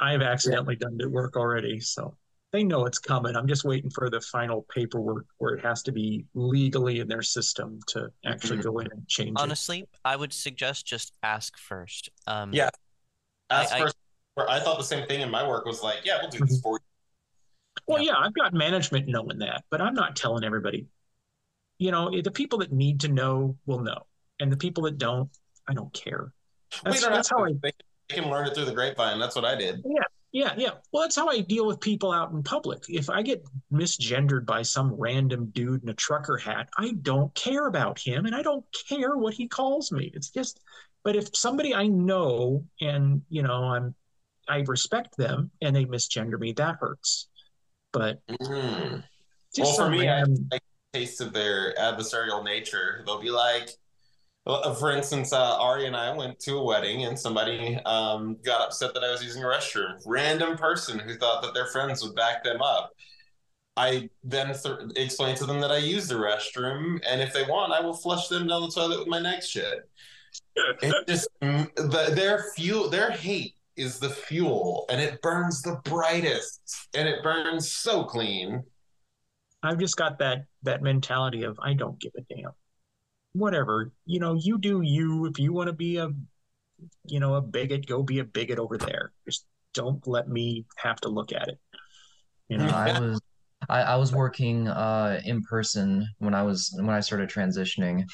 I've accidentally done it work already. So they know it's coming. I'm just waiting for the final paperwork where it has to be legally in their system to actually go in and change it.
Honestly, I would suggest just ask first. Um,
Yeah. Ask
I- I-
first, I thought the same thing in my work was like, yeah, we'll do
Mm-hmm.
this for you.
Well, yeah, I've got management knowing that, but I'm not telling everybody. You know, the people that need to know will know, and the people that don't, I don't care. That's,
don't
that's how. I
can- they can learn it through the grapevine. That's what I did.
Yeah, yeah, yeah. Well, that's how I deal with people out in public. If I get misgendered by some random dude in a trucker hat, I don't care about him and I don't care what he calls me. It's just, but if somebody I know and, you know, I'm, I respect them and they misgender me, that hurts. But just
Well, for me, I
random,
like taste of their adversarial nature. They'll be like, uh, for instance, uh, Ari and I went to a wedding, and somebody um, got upset that I was using a restroom. Random person who thought that their friends would back them up. I then th- explained to them that I use the restroom, and if they want, I will flush them down the toilet with my next shit. It's just mm, the, their fuel, their hate is the fuel, and it burns the brightest, and it burns so clean.
I've just got that that mentality of I don't give a damn. Whatever, you know, you do you. If you want to be a, you know, a bigot, go be a bigot over there. Just don't let me have to look at it. You know,
I was I, I was working uh in person when I was when I started transitioning,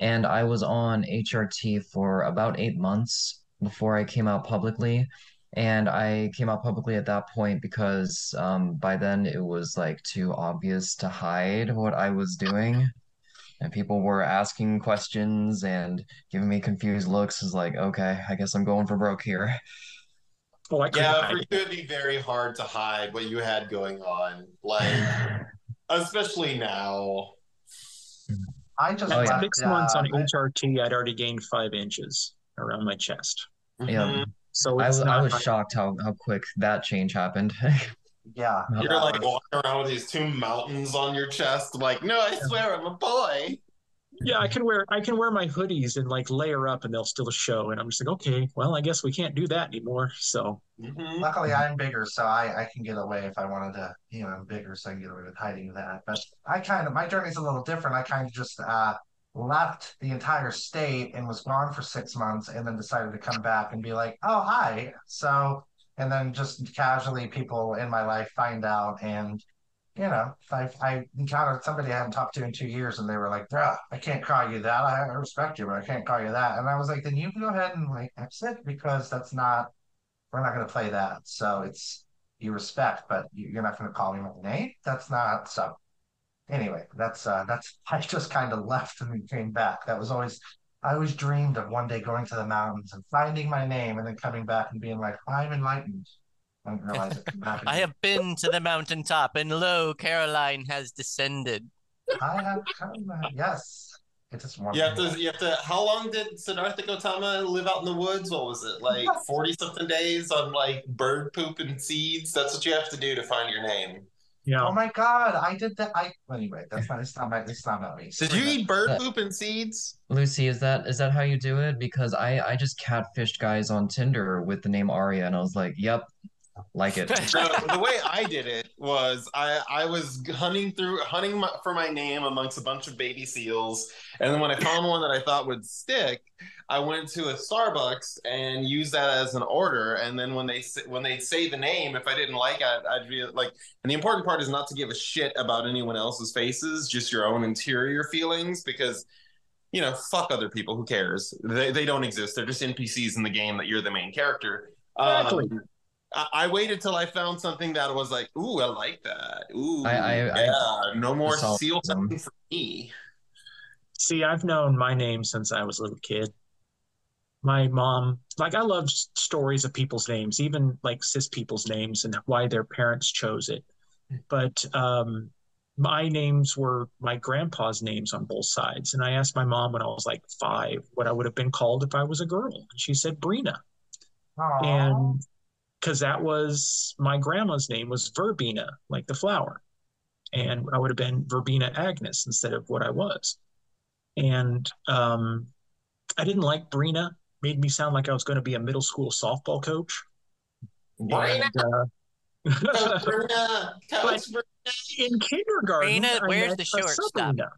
and I was on HRT for about eight months before I came out publicly. And I came out publicly at that point because um by then it was like too obvious to hide what I was doing. And people were asking questions and giving me confused looks. Is like, okay, I guess I'm going for broke here.
oh, I
Yeah, for
it.
you it'd be very hard to hide what you had going on, like especially now.
I just
Oh, yeah.
left,
Six months on
uh,
HRT, I'd already gained five inches around my chest.
Yeah.
Mhm.
So
I
it's
was I was
like-
shocked how how quick that change happened.
yeah.
You're
yeah,
like walking around with these two mountains on your chest, like, no, I swear I'm a boy.
Yeah, I can wear I can wear my hoodies and like layer up, and they'll still show. And I'm just like, okay, well, I guess we can't do that anymore. So
Mhm.
Luckily, I'm bigger, so I, I can get away if I wanted to. You know, I'm bigger, so I can get away with hiding that. But I kind of my journey's a little different. I kind of just uh, left the entire state and was gone for six months, and then decided to come back and be like, oh hi. So and then just casually people in my life find out and you know, I, I encountered somebody I hadn't talked to in two years and they were like, bruh, I can't call you that. I, respect you, but I can't call you that. And I was like, then you can go ahead and like exit because that's not, we're not going to play that. So it's, you respect, but you're not going to call me my name. That's not, so anyway, that's, uh, that's, I just kind of left and came back. That was always, I always dreamed of one day going to the mountains and finding my name and then coming back and being like, I'm enlightened. I didn't realize it.
I have been to the mountaintop, and lo, Caroline has descended.
I have come back. Yes. It is warm.
You have to. You have to. How long did Siddhartha Gautama live out in the woods? What was it like? Forty something days on like bird poop and seeds. That's what you have to do to find your name.
Yeah.
Oh my god, I did that. I anyway, that's not. It's not my. It's not about me.
Did you eat bird
Yeah.
poop and seeds?
Lusi, is that is that how you do it? Because I I just catfished guys on Tinder with the name Ariya, and I was like, "Yep, like it."
No, the way I did it was I I was hunting through hunting my, for my name amongst a bunch of baby seals, and then when I found one that I thought would stick, I went to a Starbucks and used that as an order. And then when they when they say the name, if I didn't like it, I'd be like. And the important part is not to give a shit about anyone else's faces, just your own interior feelings, because. You know, fuck other people. Who cares? They, they don't exist. They're just NPCs in the game that you're the main character.
Exactly.
Um, I, I waited till I found something that was like, ooh, I like that. Ooh,
I- I- I-
yeah, no more
saw
seal
them.
hunting for me.
See, I've known my name since I was a little kid. My mom, like, I love stories of people's names, even like cis people's names and why their parents chose it. But um, my names were my grandpa's names on both sides. And I asked my mom when I was like five what I would have been called if I was a girl. And she said Brina.
Aw.
And because that was my grandma's name was Verbena, like the flower. And I would have been Verbena Agnes instead of what I was. And um, I didn't like Brina. Made me sound like I was going to be a middle school softball coach.
Brina,
And, uh,
Brina, Coach Brina.
in kindergarten,
Brina,
I
where's the
a
shortstop?
Sabrina.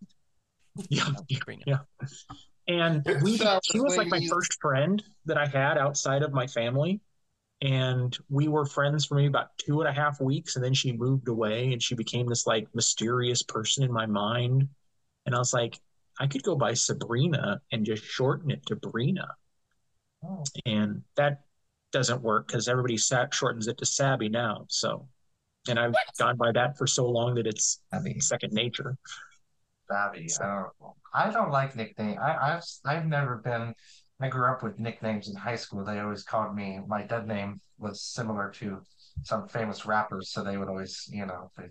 Yeah,
Brina.
yeah. And we,
That
she was
was
like my first friend that I had outside of my family. And we were friends for maybe about two and a half weeks. And then she moved away and she became this like mysterious person in my mind. And I was like, I could go by Sabrina and just shorten it to Brina.
Oh.
And that doesn't work because everybody sat shortens it to Sabby now. So, and I've gone by that for so long that it's
Abby.
second nature.
Babby. I don't. I don't like nickname. I, I've I've never been. I grew up with nicknames in high school. They always called me. My dead name was similar to some famous rappers, so they would always, you know. They,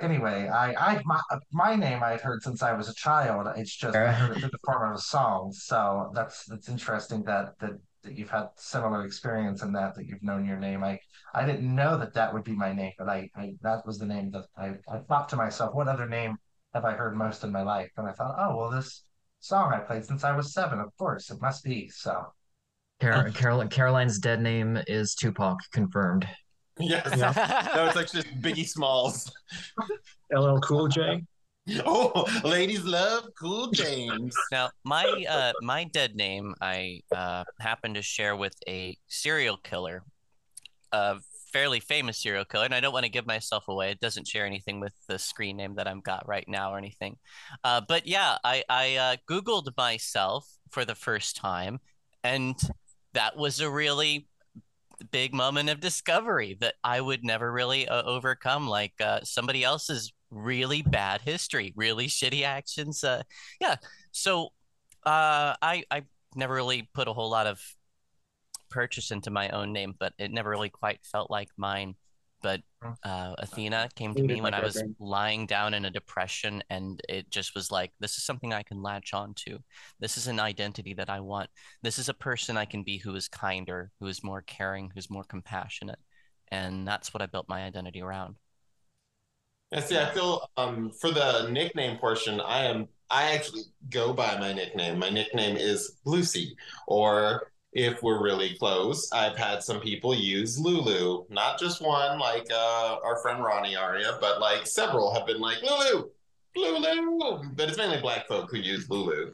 anyway, I I my, my name I'd heard since I was a child. It's just I heard it the form of a song. So that's that's interesting that that. That you've had similar experience in that, that you've known your name. I I didn't know that that would be my name, but I, I that was the name that I, I thought to myself, what other name have I heard most in my life? And I thought, oh, well, this song I played since I was seven, of course, it must be. So,
Car- Carol- Caroline's dead name is Tupac, confirmed.
Yes.
Yeah.
No, it's like just Biggie Smalls.
LL Cool J.
Oh, ladies love Cool James.
Now, my uh, my dead name I uh, happen to share with a serial killer, a fairly famous serial killer, and I don't want to give myself away. It doesn't share anything with the screen name that I've got right now or anything. Uh, but yeah, I I uh, googled myself for the first time, and that was a really big moment of discovery that I would never really uh, overcome. Like uh, somebody else's really bad history, really shitty actions. Uh, yeah. So uh, I I never really put a whole lot of purchase into my own name, but it never really quite felt like mine. But uh, Athena came to me when I was lying down in a depression, and it just was like, this is something I can latch on to. This is an identity that I want. This is a person I can be who is kinder, who is more caring, who's more compassionate. And that's what I built my identity around.
Yeah, see, I feel um for the nickname portion, I am I actually go by my nickname. My nickname is Lusi, or if we're really close, I've had some people use Lulu. Not just one, like uh, our friend Ronnie Aria, but like several have been like Lulu, Lulu. But it's mainly black folk who use Lulu.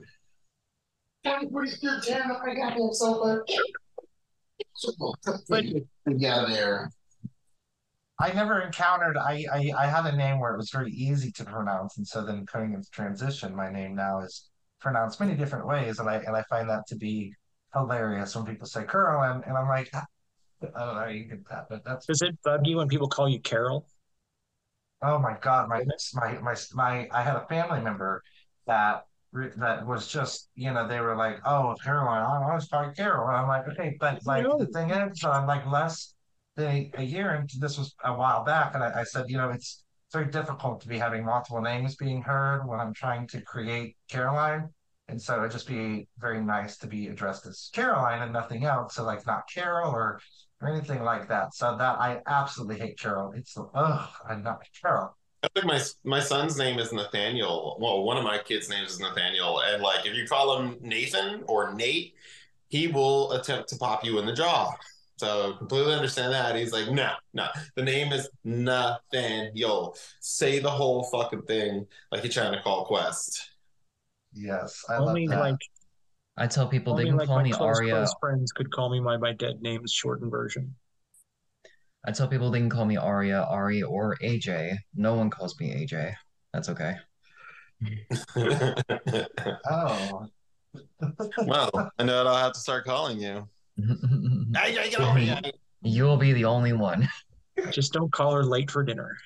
Daddy, what is your channel? I got him so much.
But
Get out of there.
I never encountered. I, I I had a name where it was very easy to pronounce, and so then coming into transition, my name now is pronounced many different ways, and I and I find that to be hilarious when people say Caroline, and I'm like, "Ah, I don't know how you get that, but that's
does it bug you when people call you Carol?
oh my God, my my my my. I had a family member that that was just you know they were like, oh Caroline, I want to start Carol, and I'm like, okay, but like
No.
the thing is, so I'm like less than a, a year into this was a while back, and I, I said, you know, it's very difficult to be having multiple names being heard when I'm trying to create Caroline. And so it'd just be very nice to be addressed as Caroline and nothing else. So like not Carol or or anything like that. So that I absolutely hate Carol. It's ugh, I'm not Carol.
I think my my son's name is Nathaniel. Well, one of my kids' names is Nathaniel, and like if you call him Nathan or Nate, he will attempt to pop you in the jaw. So completely understand that. He's like, no, no. The name is Nathaniel. Say the whole fucking thing like you're trying to call Quest.
Yes, I love
Only
that.
like
I tell people they can
like
call
my
me
close,
Ariya.
close friends could call me by my dead name's shortened version.
I tell people they can call me Ariya, Ari, or AJ. No one calls me AJ. That's okay.
Oh,
well, I know what I'll have to start calling you. Hey, hey, get.
You'll be the only one.
Just don't call her late for dinner.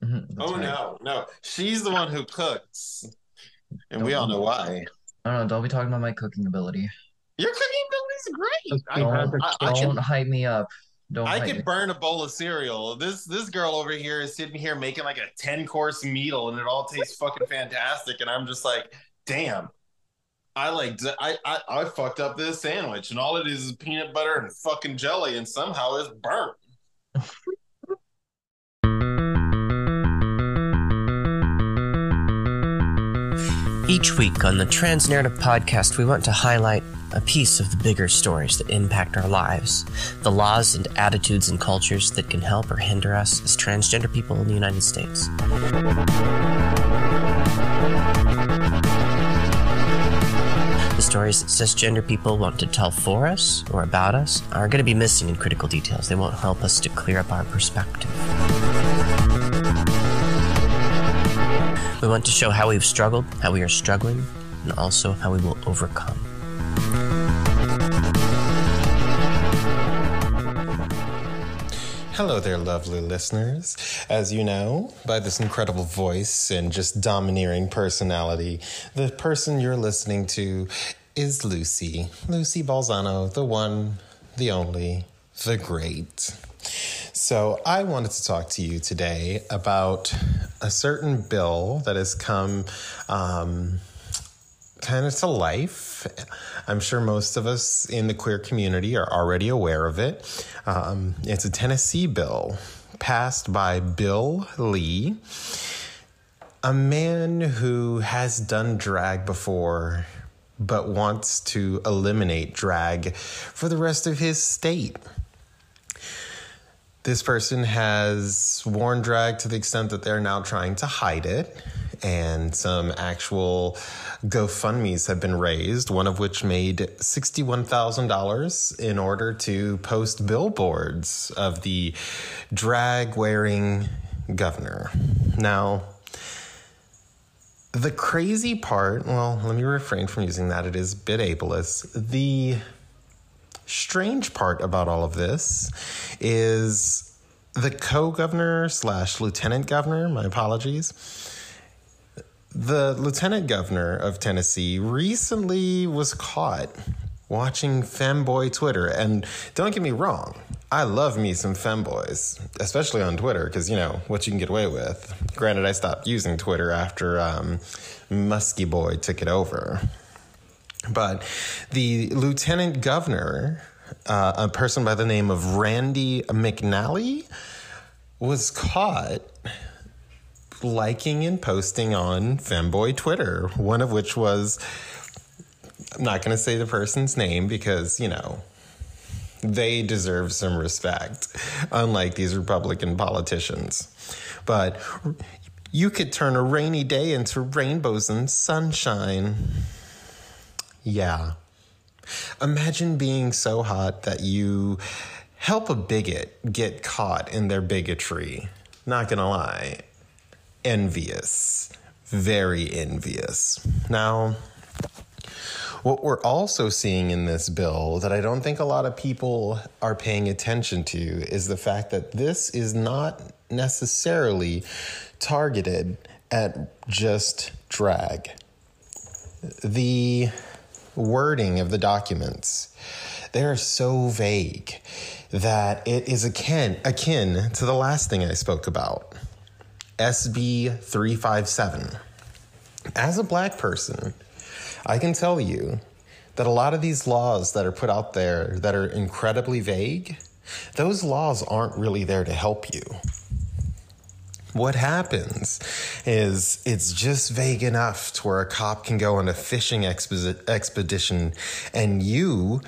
That's
Oh
right.
no, no. She's the one who cooks. And we all know why.
I don't know. Don't be talking about my cooking ability.
Your cooking ability's great.
Don't-
Don't,
I, I
don't
can
hype me up. Don't
I
hype
can
me.
burn a bowl of cereal. This this girl over here is sitting here making like a 10 course meal and it all tastes fucking fantastic. And I'm just like, damn. I like I, I I fucked up this sandwich and all it is is peanut butter and fucking jelly and somehow it's burnt.
Each week on the Transnarrative Podcast, we want to highlight a piece of the bigger stories that impact our lives, the laws and attitudes and cultures that can help or hinder us as transgender people in the United States. The stories that cisgender people want to tell for us or about us are going to be missing in critical details. They won't help us to clear up our perspective. We want to show how we've struggled, how we are struggling, and also how we will overcome.
Hello there, lovely listeners. As you know, by this incredible voice and just domineering personality, the person you're listening to is Lusi. Lusi Balzano, the one, the only, the great. So, I wanted to talk to you today about a certain bill that has come um, kind of to life. I'm sure most of us in the queer community are already aware of it. Um, it's a Tennessee bill passed by Bill Lee, a man who has done drag before but wants to eliminate drag for the rest of his state. This person has worn drag to the extent that they're now trying to hide it, and some actual GoFundMe's have been raised, one of which made $61,000 in order to post billboards of the drag wearing governor. Now, the crazy part, well, let me refrain from using that, it is a bit ableist. The strange part about all of this is the co-governor slash lieutenant governor my apologies the lieutenant governor of tennessee recently was caught watching femboy twitter. And don't get me wrong i love me some femboys especially on twitter because you know what you can get away with. Granted i stopped using twitter after um, muskie boy took it over but the lieutenant governor, uh, a person by the name of Randy McNally, was caught liking and posting on Femboy Twitter, one of which was, I'm not going to say the person's name because, you know, they deserve some respect, unlike these Republican politicians. But you could turn a rainy day into rainbows and sunshine. Yeah, Imagine being so hot that you help a bigot get caught in their bigotry. Not gonna lie, envious. Very envious. Now, what we're also seeing in this bill that I don't think a lot of people are paying attention to is the fact that this is not necessarily targeted at just drag. The wording of the documents they are so vague that it is akin akin to the last thing I spoke about. SB 357. As a black person, I can tell you that a lot of these laws that are put out there that are incredibly vague, those laws aren't really there to help you. What happens is it's just vague enough to where a cop can go on a fishing expo- expedition and you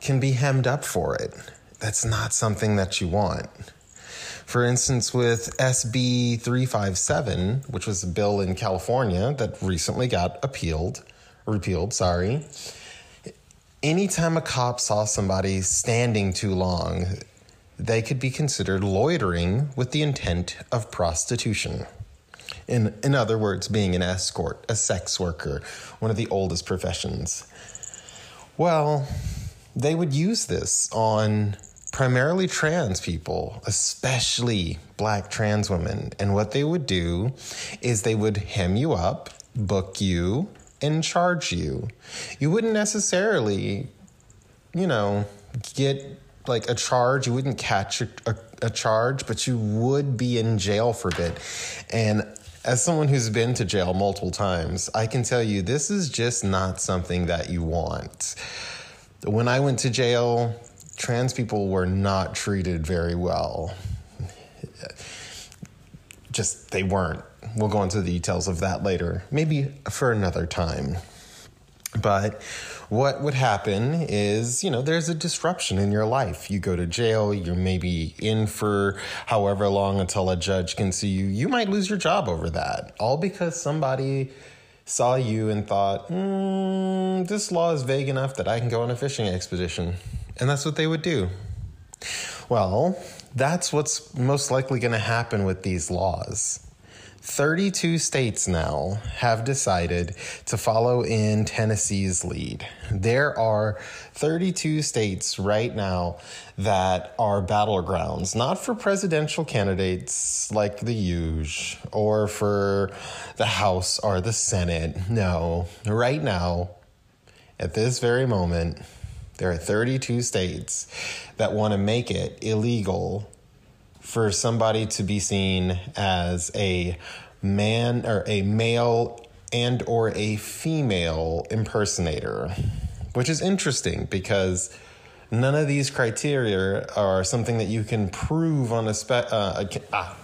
can be hemmed up for it. That's not something that you want. For instance, with SB 357, which was a bill in California that recently got appealed, repealed, sorry. Anytime a cop saw somebody standing too long, they could be considered loitering with the intent of prostitution. In, in other words, being an escort, a sex worker, one of the oldest professions. Well, they would use this on primarily trans people, especially black trans women. And what they would do is they would hem you up, book you, and charge you. You wouldn't necessarily, you know, get like a charge. You wouldn't catch a, a, a charge, but you would be in jail for a bit. And as someone who's been to jail multiple times, I can tell you this is just not something that you want. When I went to jail, trans people were not treated very well. Just they weren't. We'll go into the details of that later, maybe for another time. But what would happen is, you know, there's a disruption in your life. You go to jail, you're maybe in for however long until a judge can see you. You might lose your job over that, all because somebody saw you and thought, mm, this law is vague enough that I can go on a fishing expedition. And that's what they would do. Well, that's what's most likely going to happen with these laws. 32 states now have decided to follow in Tennessee's lead. There are 32 states right now that are battlegrounds, not for presidential candidates like the huge or for the House or the Senate. No, right now, at this very moment, there are 32 states that want to make it illegal for somebody to be seen as a man or a male and or a female impersonator which is interesting because none of these criteria are something that you can prove on a spe- uh, ah,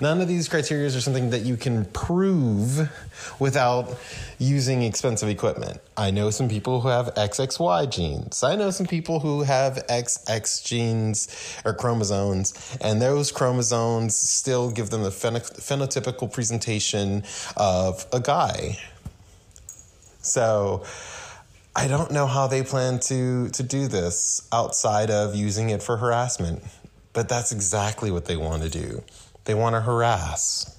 None of these criteria are something that you can prove without using expensive equipment. I know some people who have XXY genes. I know some people who have XX genes or chromosomes, and those chromosomes still give them the phenotypical presentation of a guy. So, I don't know how they plan to to do this outside of using it for harassment, but that's exactly what they want to do. They want to harass.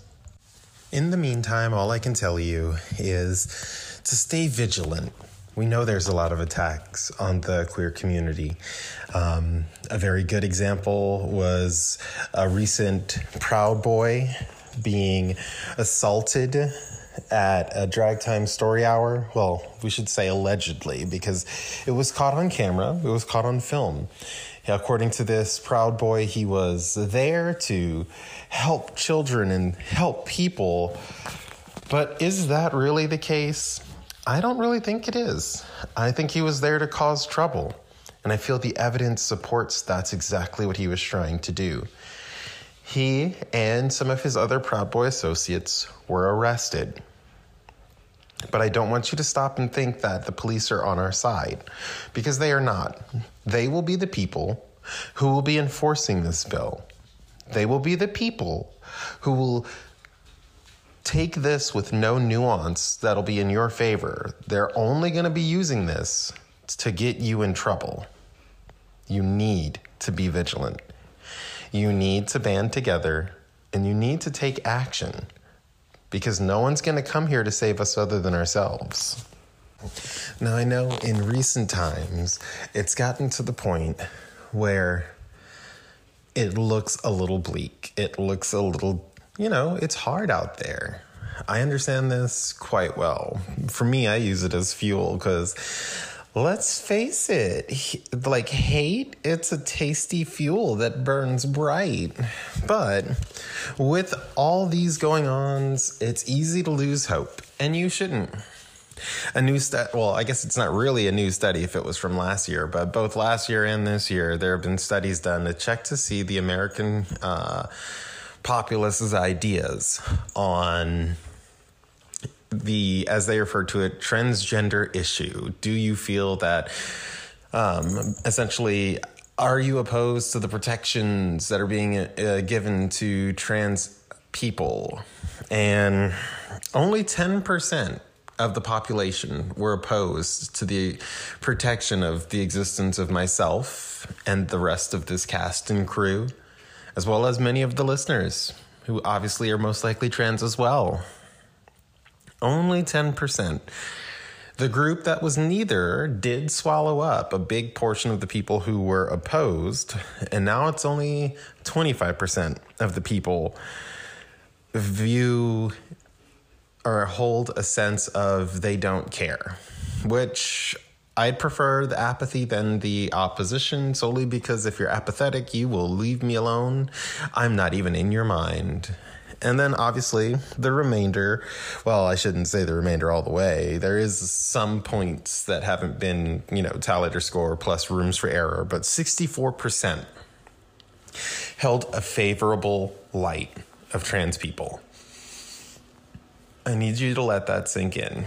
In the meantime, all I can tell you is to stay vigilant. We know there's a lot of attacks on the queer community. Um, a very good example was a recent Proud Boy being assaulted at a drag time story hour. Well, we should say allegedly because it was caught on camera, it was caught on film. According to this Proud Boy, he was there to help children and help people. But is that really the case? I don't really think it is. I think he was there to cause trouble. And I feel the evidence supports that's exactly what he was trying to do. He and some of his other Proud Boy associates were arrested. But I don't want you to stop and think that the police are on our side, because they are not. They will be the people who will be enforcing this bill. They will be the people who will take this with no nuance that'll be in your favor. They're only going to be using this to get you in trouble. You need to be vigilant. You need to band together and you need to take action because no one's going to come here to save us other than ourselves. Now, I know in recent times it's gotten to the point where it looks a little bleak. It looks a little, you know, it's hard out there. I understand this quite well. For me, I use it as fuel because let's face it, like hate, it's a tasty fuel that burns bright. But with all these going ons, it's easy to lose hope, and you shouldn't. A new study, well, I guess it's not really a new study if it was from last year, but both last year and this year, there have been studies done to check to see the American uh, populace's ideas on the, as they refer to it, transgender issue. Do you feel that um, essentially are you opposed to the protections that are being uh, given to trans people? And only 10% of the population were opposed to the protection of the existence of myself and the rest of this cast and crew, as well as many of the listeners who obviously are most likely trans as well. Only 10%. The group that was neither did swallow up a big portion of the people who were opposed, and now it's only 25% of the people view or hold a sense of they don't care, which I'd prefer the apathy than the opposition solely because if you're apathetic, you will leave me alone. I'm not even in your mind. And then obviously the remainder, well, I shouldn't say the remainder all the way. There is some points that haven't been, you know, tallied or score plus rooms for error, but 64% held a favorable light of trans people. I need you to let that sink in.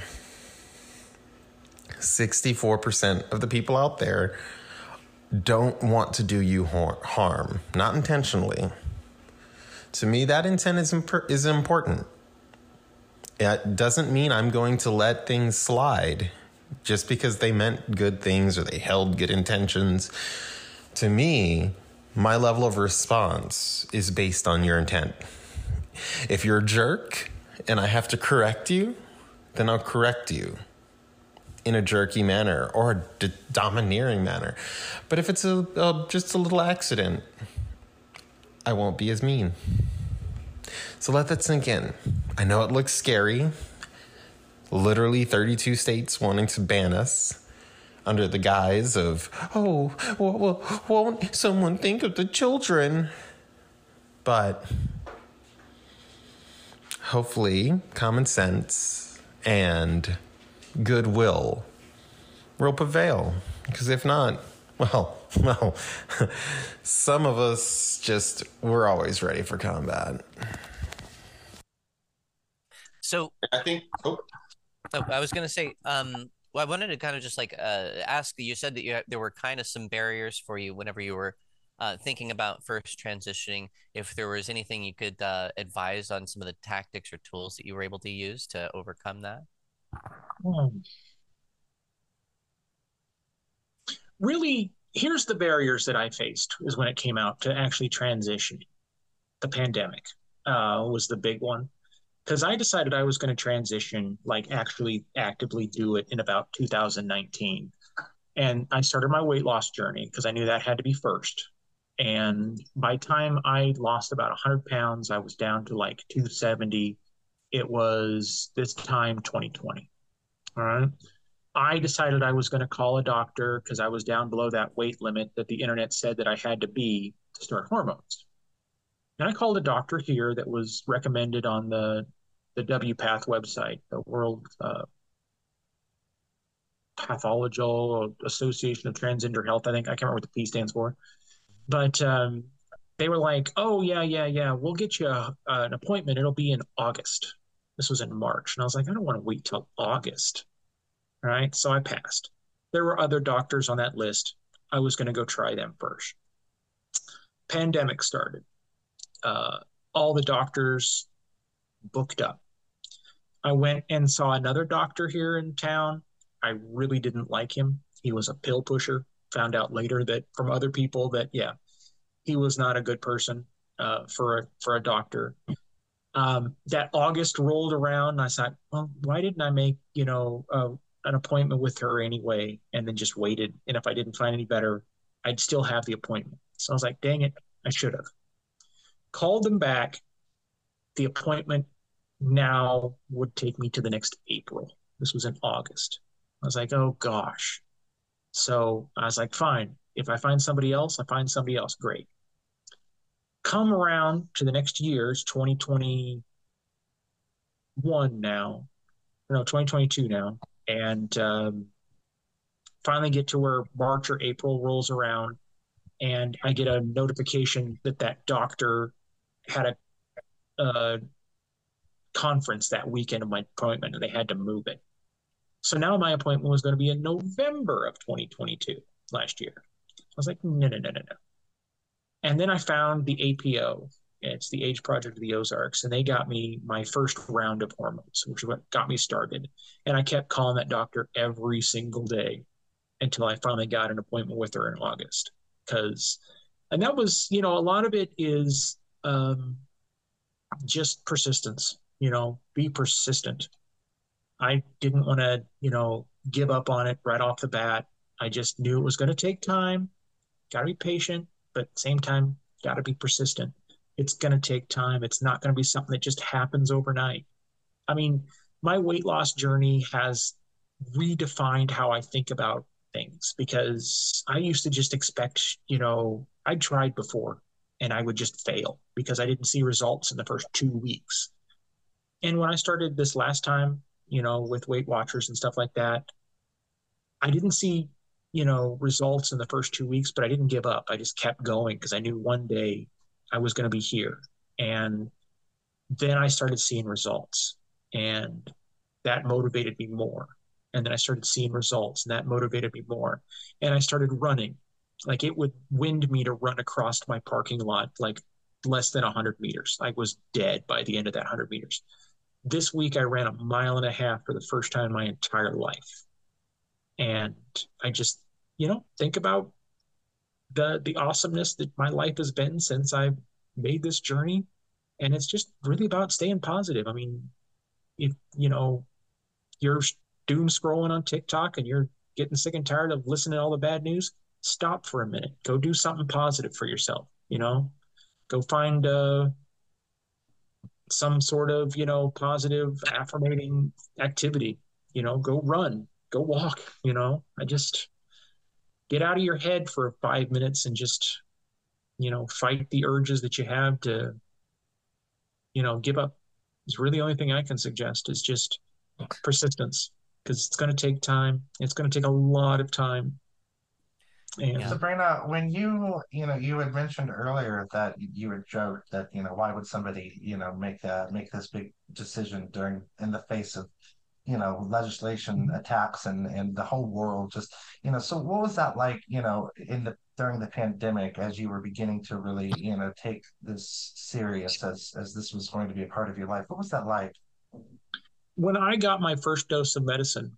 64% of the people out there don't want to do you harm, not intentionally. To me, that intent is, imp- is important. It doesn't mean I'm going to let things slide just because they meant good things or they held good intentions. To me, my level of response is based on your intent. If you're a jerk, and I have to correct you, then I'll correct you in a jerky manner or a d- domineering manner. But if it's a, a just a little accident, I won't be as mean. So let that sink in. I know it looks scary. Literally 32 states wanting to ban us under the guise of, oh, well, won't someone think of the children? But hopefully, common sense and goodwill will prevail. Because if not, well, well, some of us just, we're always ready for combat.
So
I think. Oh.
oh I was gonna say, um, well, I wanted to kind of just like uh, ask. You said that you there were kind of some barriers for you whenever you were uh, thinking about first transitioning, if there was anything you could uh, advise on some of the tactics or tools that you were able to use to overcome that?
Hmm. Really, here's the barriers that I faced is when it came out to actually transition. The pandemic uh, was the big one because I decided I was going to transition, like actually actively do it in about 2019. And I started my weight loss journey because I knew that had to be first. And by time I lost about 100 pounds, I was down to like 270. It was this time 2020. All right. I decided I was going to call a doctor because I was down below that weight limit that the internet said that I had to be to start hormones. And I called a doctor here that was recommended on the the WPATH website, the World uh, Pathological Association of Transgender Health. I think I can't remember what the P stands for. But um, they were like, "Oh yeah, yeah, yeah, we'll get you a, uh, an appointment. It'll be in August." This was in March, and I was like, "I don't want to wait till August." Right, so I passed. There were other doctors on that list. I was going to go try them first. Pandemic started. Uh, all the doctors booked up. I went and saw another doctor here in town. I really didn't like him. He was a pill pusher. Found out later that from other people that yeah, he was not a good person uh, for a for a doctor. Um, that August rolled around, and I thought, well, why didn't I make you know uh, an appointment with her anyway, and then just waited? And if I didn't find any better, I'd still have the appointment. So I was like, dang it, I should have called them back. The appointment now would take me to the next April. This was in August. I was like, oh gosh. So I was like, fine. If I find somebody else, I find somebody else. Great. Come around to the next year's 2021 now, no, 2022 now, and um, finally get to where March or April rolls around, and I get a notification that that doctor had a, a conference that weekend of my appointment, and they had to move it. So now my appointment was going to be in November of 2022 last year. I was like, no, no, no, no, no. And then I found the APO. It's the AIDS Project of the Ozarks, and they got me my first round of hormones, which is what got me started. And I kept calling that doctor every single day until I finally got an appointment with her in August. Because, and that was, you know, a lot of it is um, just persistence. You know, be persistent. I didn't want to, you know, give up on it right off the bat. I just knew it was going to take time. Got to be patient, but same time, got to be persistent. It's going to take time. It's not going to be something that just happens overnight. I mean, my weight loss journey has redefined how I think about things because I used to just expect, you know, I tried before and I would just fail because I didn't see results in the first two weeks. And when I started this last time, you know, with Weight Watchers and stuff like that, I didn't see, you know, results in the first two weeks, but I didn't give up. I just kept going because I knew one day I was going to be here. And then I started seeing results and that motivated me more. And then I started seeing results and that motivated me more. And I started running. Like it would wind me to run across my parking lot like less than 100 meters. I was dead by the end of that 100 meters. This week I ran a mile and a half for the first time in my entire life. And I just, you know, think about the the awesomeness that my life has been since I've made this journey. And it's just really about staying positive. I mean, if you know you're doom scrolling on TikTok and you're getting sick and tired of listening to all the bad news, stop for a minute. Go do something positive for yourself. You know, go find uh, some sort of you know positive affirmating activity you know go run go walk you know i just get out of your head for five minutes and just you know fight the urges that you have to you know give up. Is really the only thing i can suggest is just persistence because it's going to take time. It's going to take a lot of time.
And yeah. Sabrina, when you you know you had mentioned earlier that you had joked that you know why would somebody you know make that make this big decision during in the face of you know legislation mm-hmm. attacks and and the whole world just you know so what was that like you know in the during the pandemic as you were beginning to really you know take this serious as as this was going to be a part of your life what was that like
when i got my first dose of medicine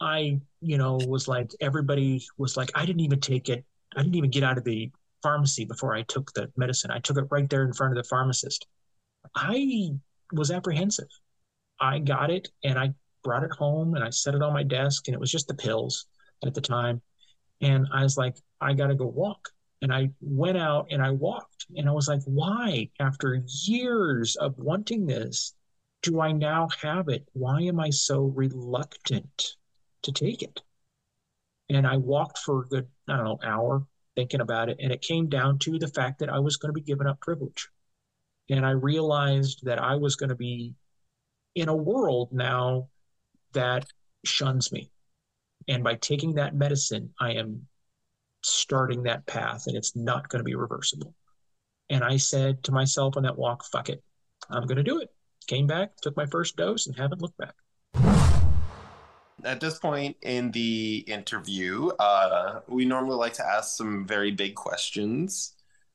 I, you know, was like everybody was like, I didn't even take it. I didn't even get out of the pharmacy before I took the medicine. I took it right there in front of the pharmacist. I was apprehensive. I got it and I brought it home and I set it on my desk and it was just the pills at the time. And I was like, I got to go walk. And I went out and I walked and I was like, why, after years of wanting this, do I now have it? Why am I so reluctant? to take it. And I walked for a good, I don't know, hour thinking about it. And it came down to the fact that I was going to be giving up privilege. And I realized that I was going to be in a world now that shuns me. And by taking that medicine, I am starting that path and it's not going to be reversible. And I said to myself on that walk, fuck it. I'm going to do it. Came back, took my first dose, and haven't looked back
at this point in the interview, uh, we normally like to ask some very big questions.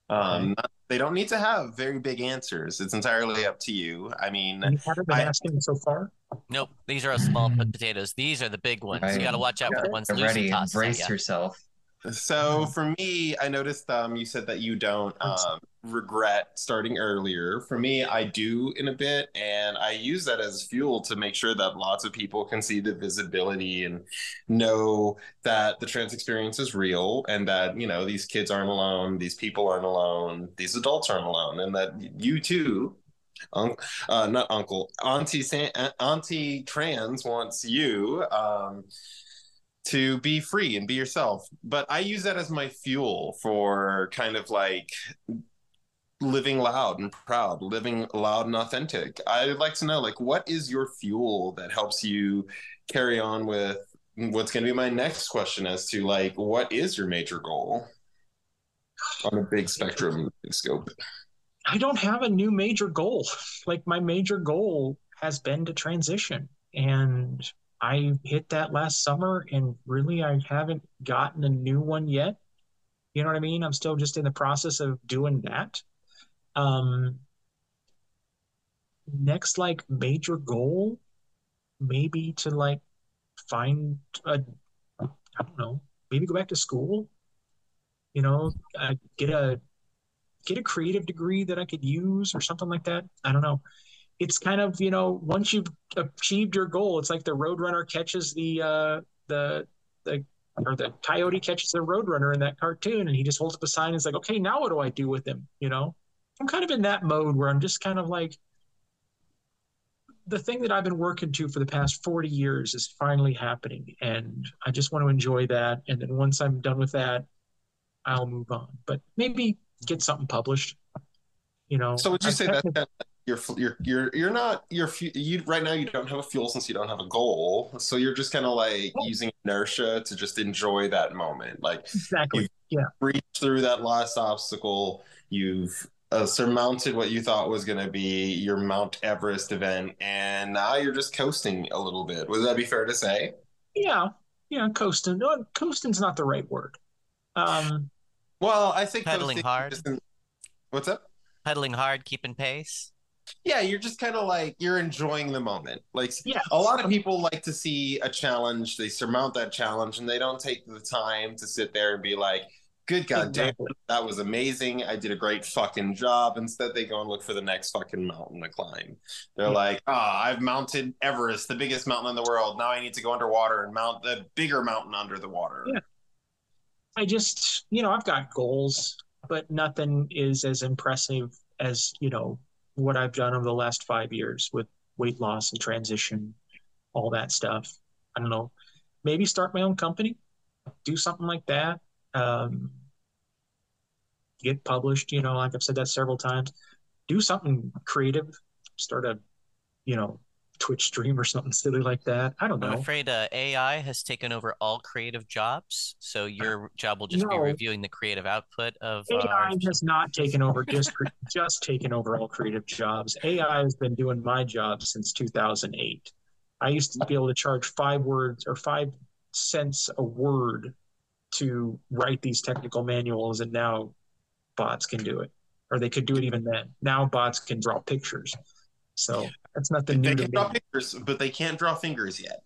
Um, okay. They don't need to have very big answers. It's entirely up to you. I mean,
you haven't been I, asking so far.
Nope, these are small potatoes. These are the big ones. You got to watch out for the ones
Get
Lusi
ready,
tosses at
brace yourself.
So for me, I noticed um, you said that you don't um, regret starting earlier. For me, I do in a bit, and I use that as fuel to make sure that lots of people can see the visibility and know that the trans experience is real, and that you know these kids aren't alone, these people aren't alone, these adults aren't alone, and that you too. Un- uh, not uncle, auntie, San- auntie trans wants you um, to be free and be yourself. But I use that as my fuel for kind of like living loud and proud, living loud and authentic. I'd like to know like what is your fuel that helps you carry on with what's going to be my next question as to like what is your major goal on a big spectrum scope
I don't have a new major goal. Like my major goal has been to transition, and I hit that last summer, and really I haven't gotten a new one yet. You know what I mean? I'm still just in the process of doing that. Um, next, like major goal, maybe to like find a, I don't know, maybe go back to school. You know, uh, get a get a creative degree that I could use or something like that. I don't know. It's kind of, you know, once you've achieved your goal, it's like the roadrunner catches the uh the the or the coyote catches the roadrunner in that cartoon and he just holds up a sign and is like, okay, now what do I do with him? You know? I'm kind of in that mode where I'm just kind of like the thing that I've been working to for the past 40 years is finally happening. And I just want to enjoy that. And then once I'm done with that, I'll move on. But maybe get something published. You know.
so would you
I've
say
technically-
that you're you're you're you're not you're you right now you don't have a fuel since you don't have a goal so you're just kind of like using inertia to just enjoy that moment like
exactly? Yeah.
reached through that last obstacle. You've uh, surmounted what you thought was going to be your Mount Everest event, and now you're just coasting a little bit. Would that be fair to say?
Yeah. Yeah. Coasting. No, coasting's not the right word. Um,
Well, I think
Pedaling hard.
isn't- What's up?
Pedaling hard, keeping pace.
Yeah, you're just kind of like you're enjoying the moment. Like
yeah.
a lot of people like to see a challenge, they surmount that challenge, and they don't take the time to sit there and be like, "Good God damn, that was amazing! I did a great fucking job." Instead, they go and look for the next fucking mountain to climb. They're
Yeah.
like, "Ah, I've mounted Everest, the biggest mountain in the world. Now I need to go underwater and mount the bigger mountain under the water."
Yeah. I just, you know, I've got goals, but nothing is as impressive as, you know, what I've done over the last five years with weight loss and transition, all that stuff. I don't know. Maybe start my own company, do something like that. Um, get published, you know, like I've said that several times. Do something creative, start a, you know, Twitch stream or something silly like that. I don't know.
I'm afraid uh, AI has taken over all creative jobs, so your job will just be reviewing the creative output of. Uh,
AI
artificial-
has not taken over just just taken over all creative jobs. AI has been doing my job since 2008. I used to be able to charge five words or five cents a word to write these technical manuals, and now bots can do it, or they could do it even then. Now bots can draw pictures, so that's nothing
They
new to
can draw
me.
fingers, but they can't draw fingers yet.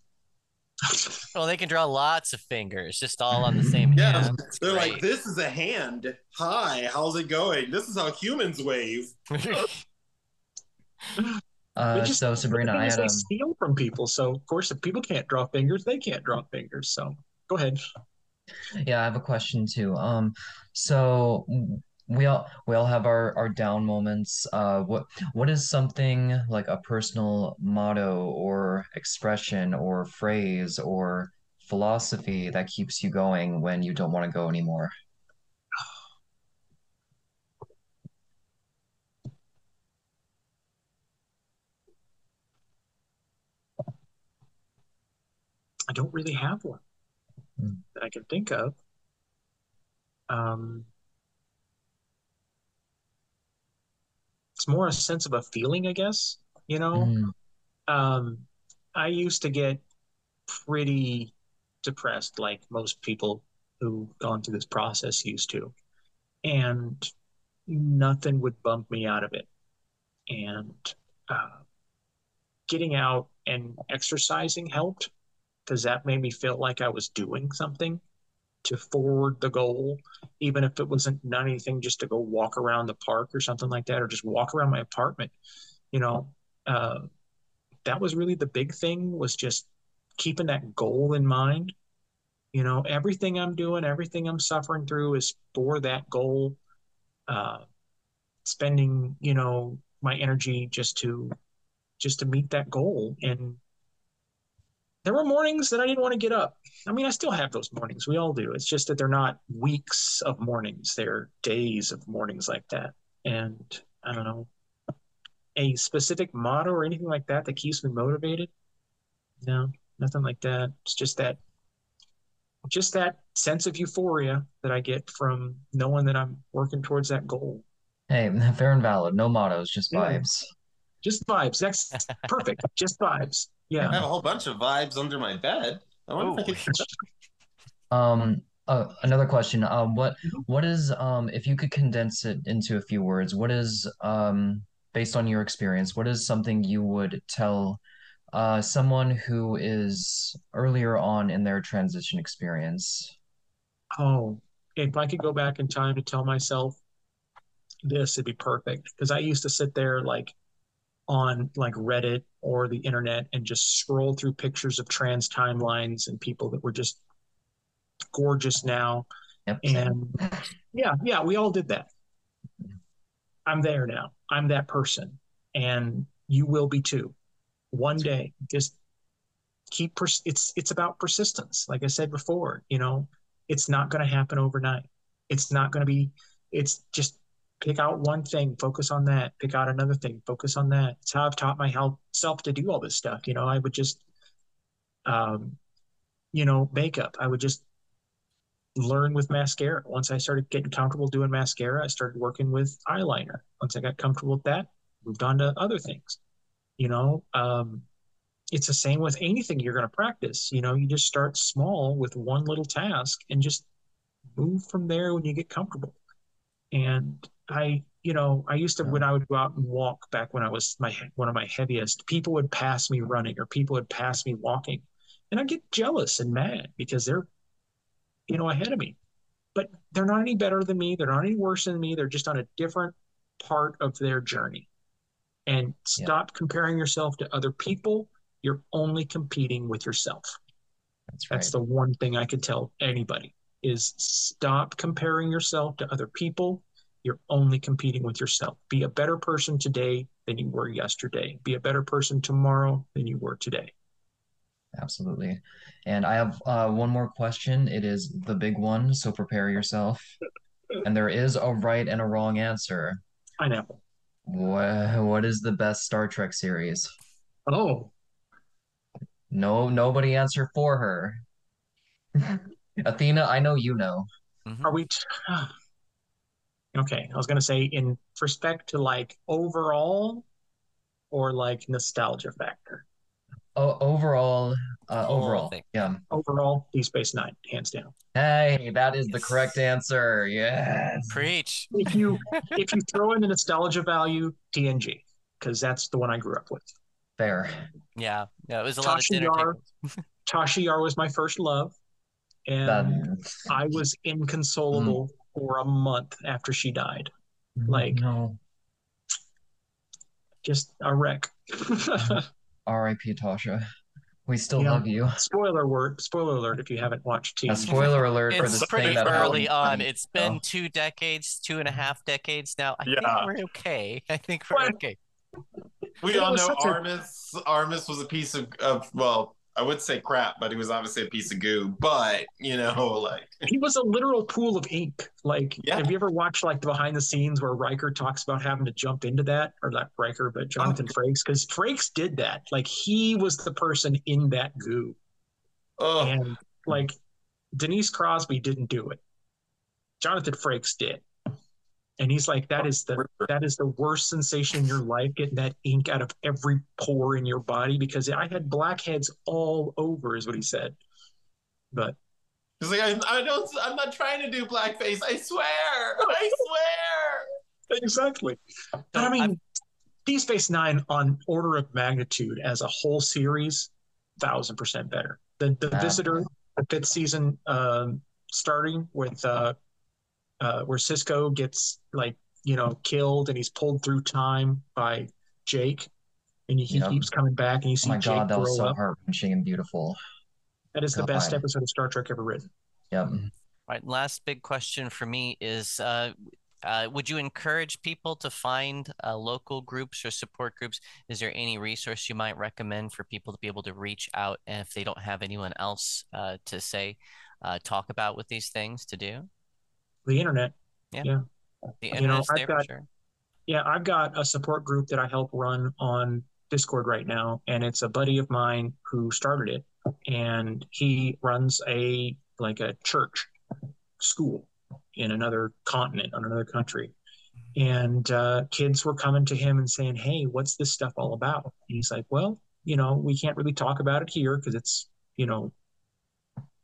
Well, they can draw lots of fingers, just all on the same
Yeah,
hand. It's
they're like, "This is a hand. Hi, how's it going? This is how humans wave."
Uh,
just-
so Sabrina,
the
I had
they
um,
steal from people, so of course if people can't draw fingers, they can't draw fingers. So go ahead.
Yeah, I have a question too. Um, so w- we all we all have our our down moments. Uh, what what is something like a personal motto or expression or phrase or philosophy that keeps you going when you don't want to go anymore?
I don't really have one
Hmm.
that I can think of. Um, it's more a sense of a feeling, I guess. You know,
Mm,
um, I used to get pretty depressed, like most people who've gone through this process used to, and nothing would bump me out of it. And uh, getting out and exercising helped because that made me feel like I was doing something to forward the goal, even if it wasn't not anything just to go walk around the park or something like that, or just walk around my apartment. You know, uh, that was really the big thing was just keeping that goal in mind. You know, everything I'm doing, everything I'm suffering through is for that goal. Uh, spending, you know, my energy just to just to meet that goal and there were mornings that I didn't want to get up. I mean, I still have those mornings. We all do. It's just that they're not weeks of mornings, they're days of mornings like that. And I don't know, a specific motto or anything like that that keeps me motivated. No, nothing like that. It's just that, just that sense of euphoria that I get from knowing that I'm working towards that goal.
Hey, fair and valid. No mottos, just vibes.
Just vibes. That's perfect. just vibes. Yeah.
I have a whole bunch of vibes under my bed. I wonder if I could.
Um, uh, another question. Um, what what is um if you could condense it into a few words, what is um based on your experience, what is something you would tell uh someone who is earlier on in their transition experience?
Oh, if I could go back in time to tell myself this, it'd be perfect. Because I used to sit there like on like Reddit or the internet and just scroll through pictures of trans timelines and people that were just gorgeous now.
Yep.
And yeah, yeah, we all did that. I'm there now. I'm that person. And you will be too. One day, just keep pers- it's it's about persistence. Like I said before, you know, it's not going to happen overnight. It's not going to be it's just pick out one thing, focus on that, pick out another thing, focus on that. It's how I've taught myself to do all this stuff. You know, I would just um you know, makeup. I would just learn with mascara. Once I started getting comfortable doing mascara, I started working with eyeliner. Once I got comfortable with that, moved on to other things. You know, um, it's the same with anything you're going to practice. You know, you just start small with one little task and just move from there when you get comfortable. And I, you know, I used to when I would go out and walk back when I was my one of my heaviest, people would pass me running or people would pass me walking, and I'd get jealous and mad because they're, you know, ahead of me. But they're not any better than me. They're not any worse than me. They're just on a different part of their journey. And stop comparing yourself to other people. You're only competing with yourself.
That's right.
That's the one thing I could tell anybody is stop comparing yourself to other people. You're only competing with yourself. Be a better person today than you were yesterday. Be a better person tomorrow than you were today.
Absolutely. And I have uh, one more question. It is the big one, so prepare yourself. And there is a right and a wrong answer.
Pineapple.
What, what is the best Star Trek series?
Oh,
No, nobody answer for her. Athena, I know you know.
Mhm.
are we? T- okay, I was gonna say in respect to like overall, or like nostalgia factor.
O overall, uh,
Overall
overall, yeah.
Overall, Deep Space Nine, hands down.
Hey, that is the correct answer. Yes.
Preach.
If you if you throw in the nostalgia value, TNG, because that's the one I grew up with.
Fair.
Yeah. Yeah. It was a lot of
Tasha
dinner
Yar.
tables.
Tasha Yar was my first love, and
That,
I was inconsolable mm. for a month after she died. Mm, like-
no.
Just a wreck. Uh-huh.
R.I.P. Tasha. We still
Yeah.
love you.
spoiler word, spoiler alert if you haven't watched
A spoiler alert for
It's
this
pretty
thing
early
happened.
on. It's oh. been
Oh.
two decades, two and a half decades now. I think
Yeah.
we're okay. I think we're
What?
okay.
We
It
all know
such a-
Armus. Armus was a piece of, of well, I would say crap, but he was obviously a piece of goo. But you know, like
He was a literal pool of ink. Like,
Yeah.
have you ever watched like the behind the scenes where Riker talks about having to jump into that, or not Riker, but oh. Jonathan Frakes? Because Frakes did that. Like, he was the person in that goo,
oh,
and like Denise Crosby didn't do it. Jonathan Frakes did, and he's like, that is the that is the worst sensation in your life, getting that ink out of every pore in your body. Because I had blackheads all over, is what he said. But
he's like, I, I don't, I'm not trying to do blackface. I swear, I swear.
exactly. But
So
I
I've-
mean, Deep Space Nine on order of magnitude as a whole series, thousand percent better. The the
Wow.
Visitor, the fifth season, um, starting with uh, uh, where Sisko gets like you know killed and he's pulled through time by Jake, and he, he
Yep.
keeps coming back and you
Oh
see
my
Jake
god, that
grow
was so
up.
heart wrenching and beautiful.
That is the best
God.
episode of Star Trek ever written.
Yep.
Right. Last big question for me is uh, uh, would you encourage people to find uh, local groups or support groups? Is there any resource you might recommend for people to be able to reach out and if they don't have anyone else uh, to say, uh, talk about with these things to do?
The internet. Yeah.
The
You know, I've
there for
got-
sure.
Yeah, I've got a support group that I help run on Discord right now, and it's a buddy of mine who started it, and he runs a like a church school in another continent, on another country. And uh, kids were coming to him and saying, "Hey, what's this stuff all about?" And he's like, "Well, you know, we can't really talk about it here because it's, you know,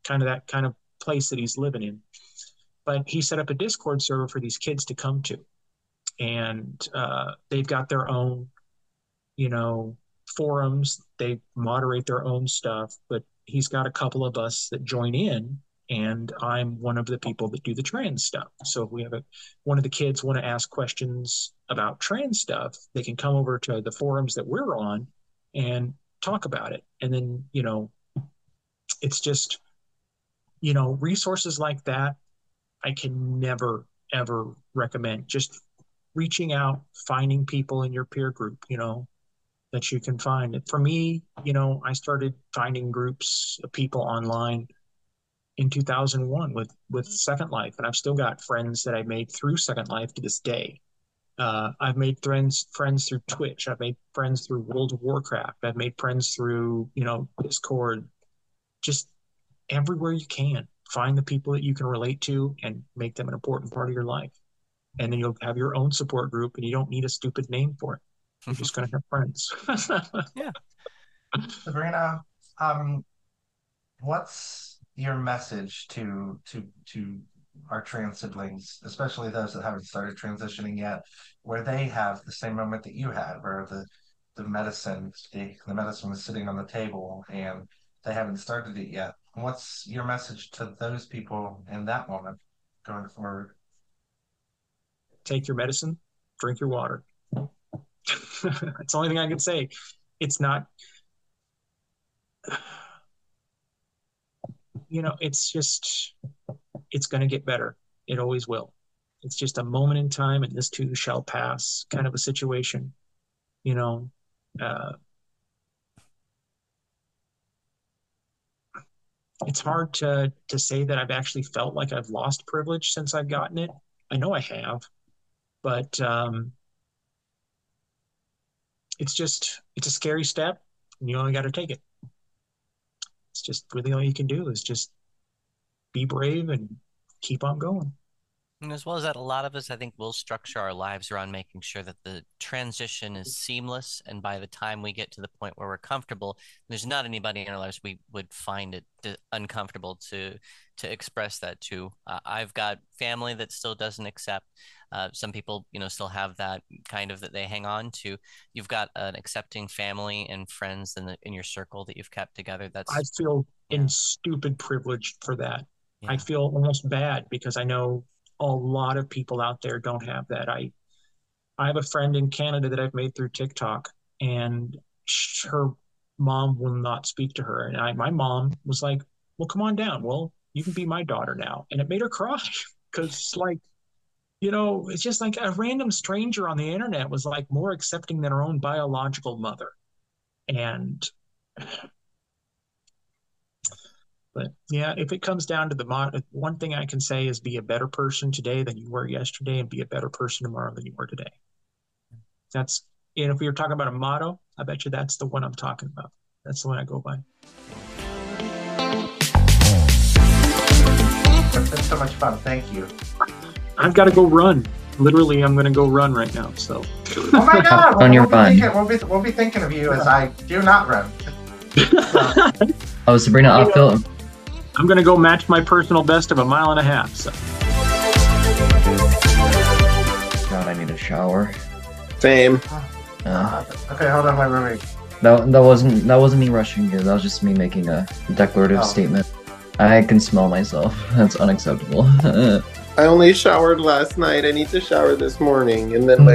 kind of that kind of place that he's living in." But he set up a Discord server for these kids to come to and uh, they've got their own, you know, forums. They moderate their own stuff, but he's got a couple of us that join in, and I'm one of the people that do the trans stuff. So if we have a one of the kids want to ask questions about trans stuff, they can come over to the forums that we're on and talk about it. And then, you know, it's just, you know, resources like that I can never ever recommend. Just reaching out, finding people in your peer group, you know, that you can find. For me, you know, I started finding groups of people online in 2001 with with Second Life, and I've still got friends that I made through Second Life to this day. Uh, I've made friends friends through Twitch. I've made friends through World of Warcraft. I've made friends through you know Discord. Just everywhere you can, find the people that you can relate to and make them an important part of your life. And then you'll have your own support group and you don't need a stupid name for it. You're just going to have friends. Yeah.
Sabrina, um, what's your message to to to our trans siblings, especially those that haven't started transitioning yet, where they have the same moment that you had, where the the medicine the, the medicine was sitting on the table and they haven't started it yet. What's your message to those people in that moment going forward?
take your medicine drink your water that's the only thing i can say it's not you know it's just it's going to get better it always will it's just a moment in time and this too shall pass kind of a situation you know uh, it's hard to to say that I've actually felt like I've lost privilege since I've gotten it. I know I have, but um, it's just it's a scary step, and you only got to take it. It's just really all you can do is just be brave and keep on going.
And as well as that, a lot of us, I think, will structure our lives around making sure that the transition is seamless. And by the time we get to the point where we're comfortable, there's not anybody in our lives we would find it d- uncomfortable to to express that to. Uh, I've got family that still doesn't accept. Uh, some people, you know, still have that kind of that they hang on to. You've got an accepting family and friends in the in your circle that you've kept together. That's
I feel
Yeah.
in stupid privilege for that. I feel almost bad because I know a lot of people out there don't have that. I I have a friend in Canada that I've made through TikTok, and her mom will not speak to her. And I, my mom was like, "Well, come on down. Well, you can be my daughter now," and it made her cry because, like, you know, it's just like a random stranger on the internet was like more accepting than her own biological mother, and but yeah, if it comes down to the mod, one thing I can say is be a better person today than you were yesterday, and be a better person tomorrow than you were today. That's and if we were talking about a motto, I bet you that's the one I'm talking about. That's the one I go by.
It's so much fun. Thank you.
I've got to go run. Literally, I'm going to go run right now. So
Oh my God!
On your
we'll, be
run.
thinking, we'll, be, we'll be thinking of you as I do not run.
Oh, Sabrina, I'll feel.
I'm going to go match my personal best of a mile and a half. So
God, I need a shower.
Same.
Uh,
Okay, hold on, my roommate. wait.
that that wasn't that wasn't me rushing you. That was just me making a declarative
Oh.
statement. I can smell myself. That's unacceptable.
I only showered last night. I need to shower this morning and then
Hmm.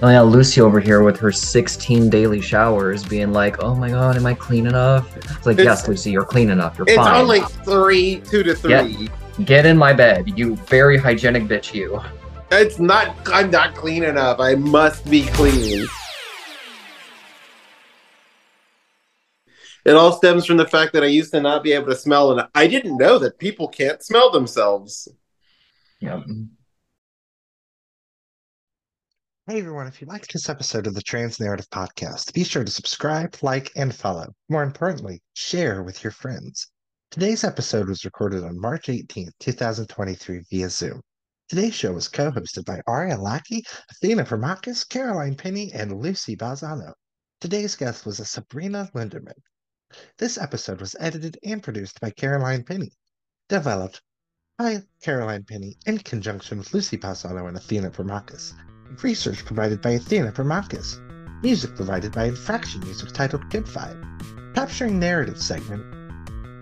Later.
yeah, Lusi over here with her 16 daily showers, being like, "Oh my god, am I clean enough?" It's like,
It's-
yes, Lusi, you're clean enough. You're
It's
fine.
It's only three, two to three.
Get in my bed, you very hygienic bitch. You.
It's not. I'm not clean enough. I must be clean. It all stems from the fact that I used to not be able to smell, and I didn't know that people can't smell themselves.
Yep.
Hey everyone, if you liked this episode of the Trans Narrative Podcast, be sure to subscribe, like, and follow. More importantly, share with your friends. Today's episode was recorded on March 18th, 2023 via Zoom. Today's show was co-hosted by Ariya Lackey, Athena Permakis, Caroline Penny, and Lusi Balzano. Today's guest was Sabrina Lindaman. This episode was edited and produced by Caroline Penny. Developed by Caroline Penny in conjunction with Lusi Balzano and Athena Permakis. Research provided by Athena Permakis. Music provided by Infraction Music titled Good Vibe. Capturing Narrative segment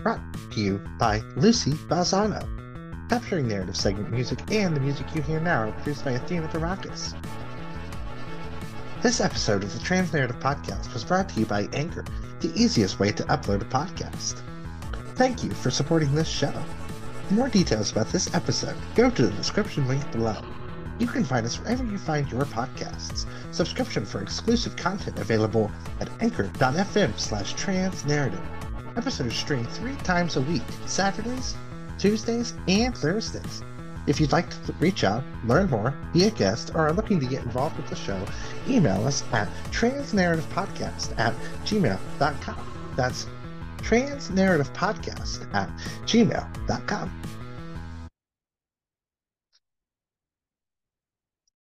brought to you by Lusi Balzano. Capturing Narrative segment music and the music you hear now are produced by Athena Permakis. This episode of the Trans Narrative Podcast was brought to you by Anchor, the easiest way to upload a podcast. Thank you for supporting this show. For more details about this episode, go to the description link below. You can find us wherever you find your podcasts. Subscription for exclusive content available at anchor.fm slash transnarrative. Episodes stream three times a week, Saturdays, Tuesdays, and Thursdays. If you'd like to reach out, learn more, be a guest, or are looking to get involved with the show, email us at transnarrativepodcast at gmail.com. That's transnarrativepodcast at gmail.com.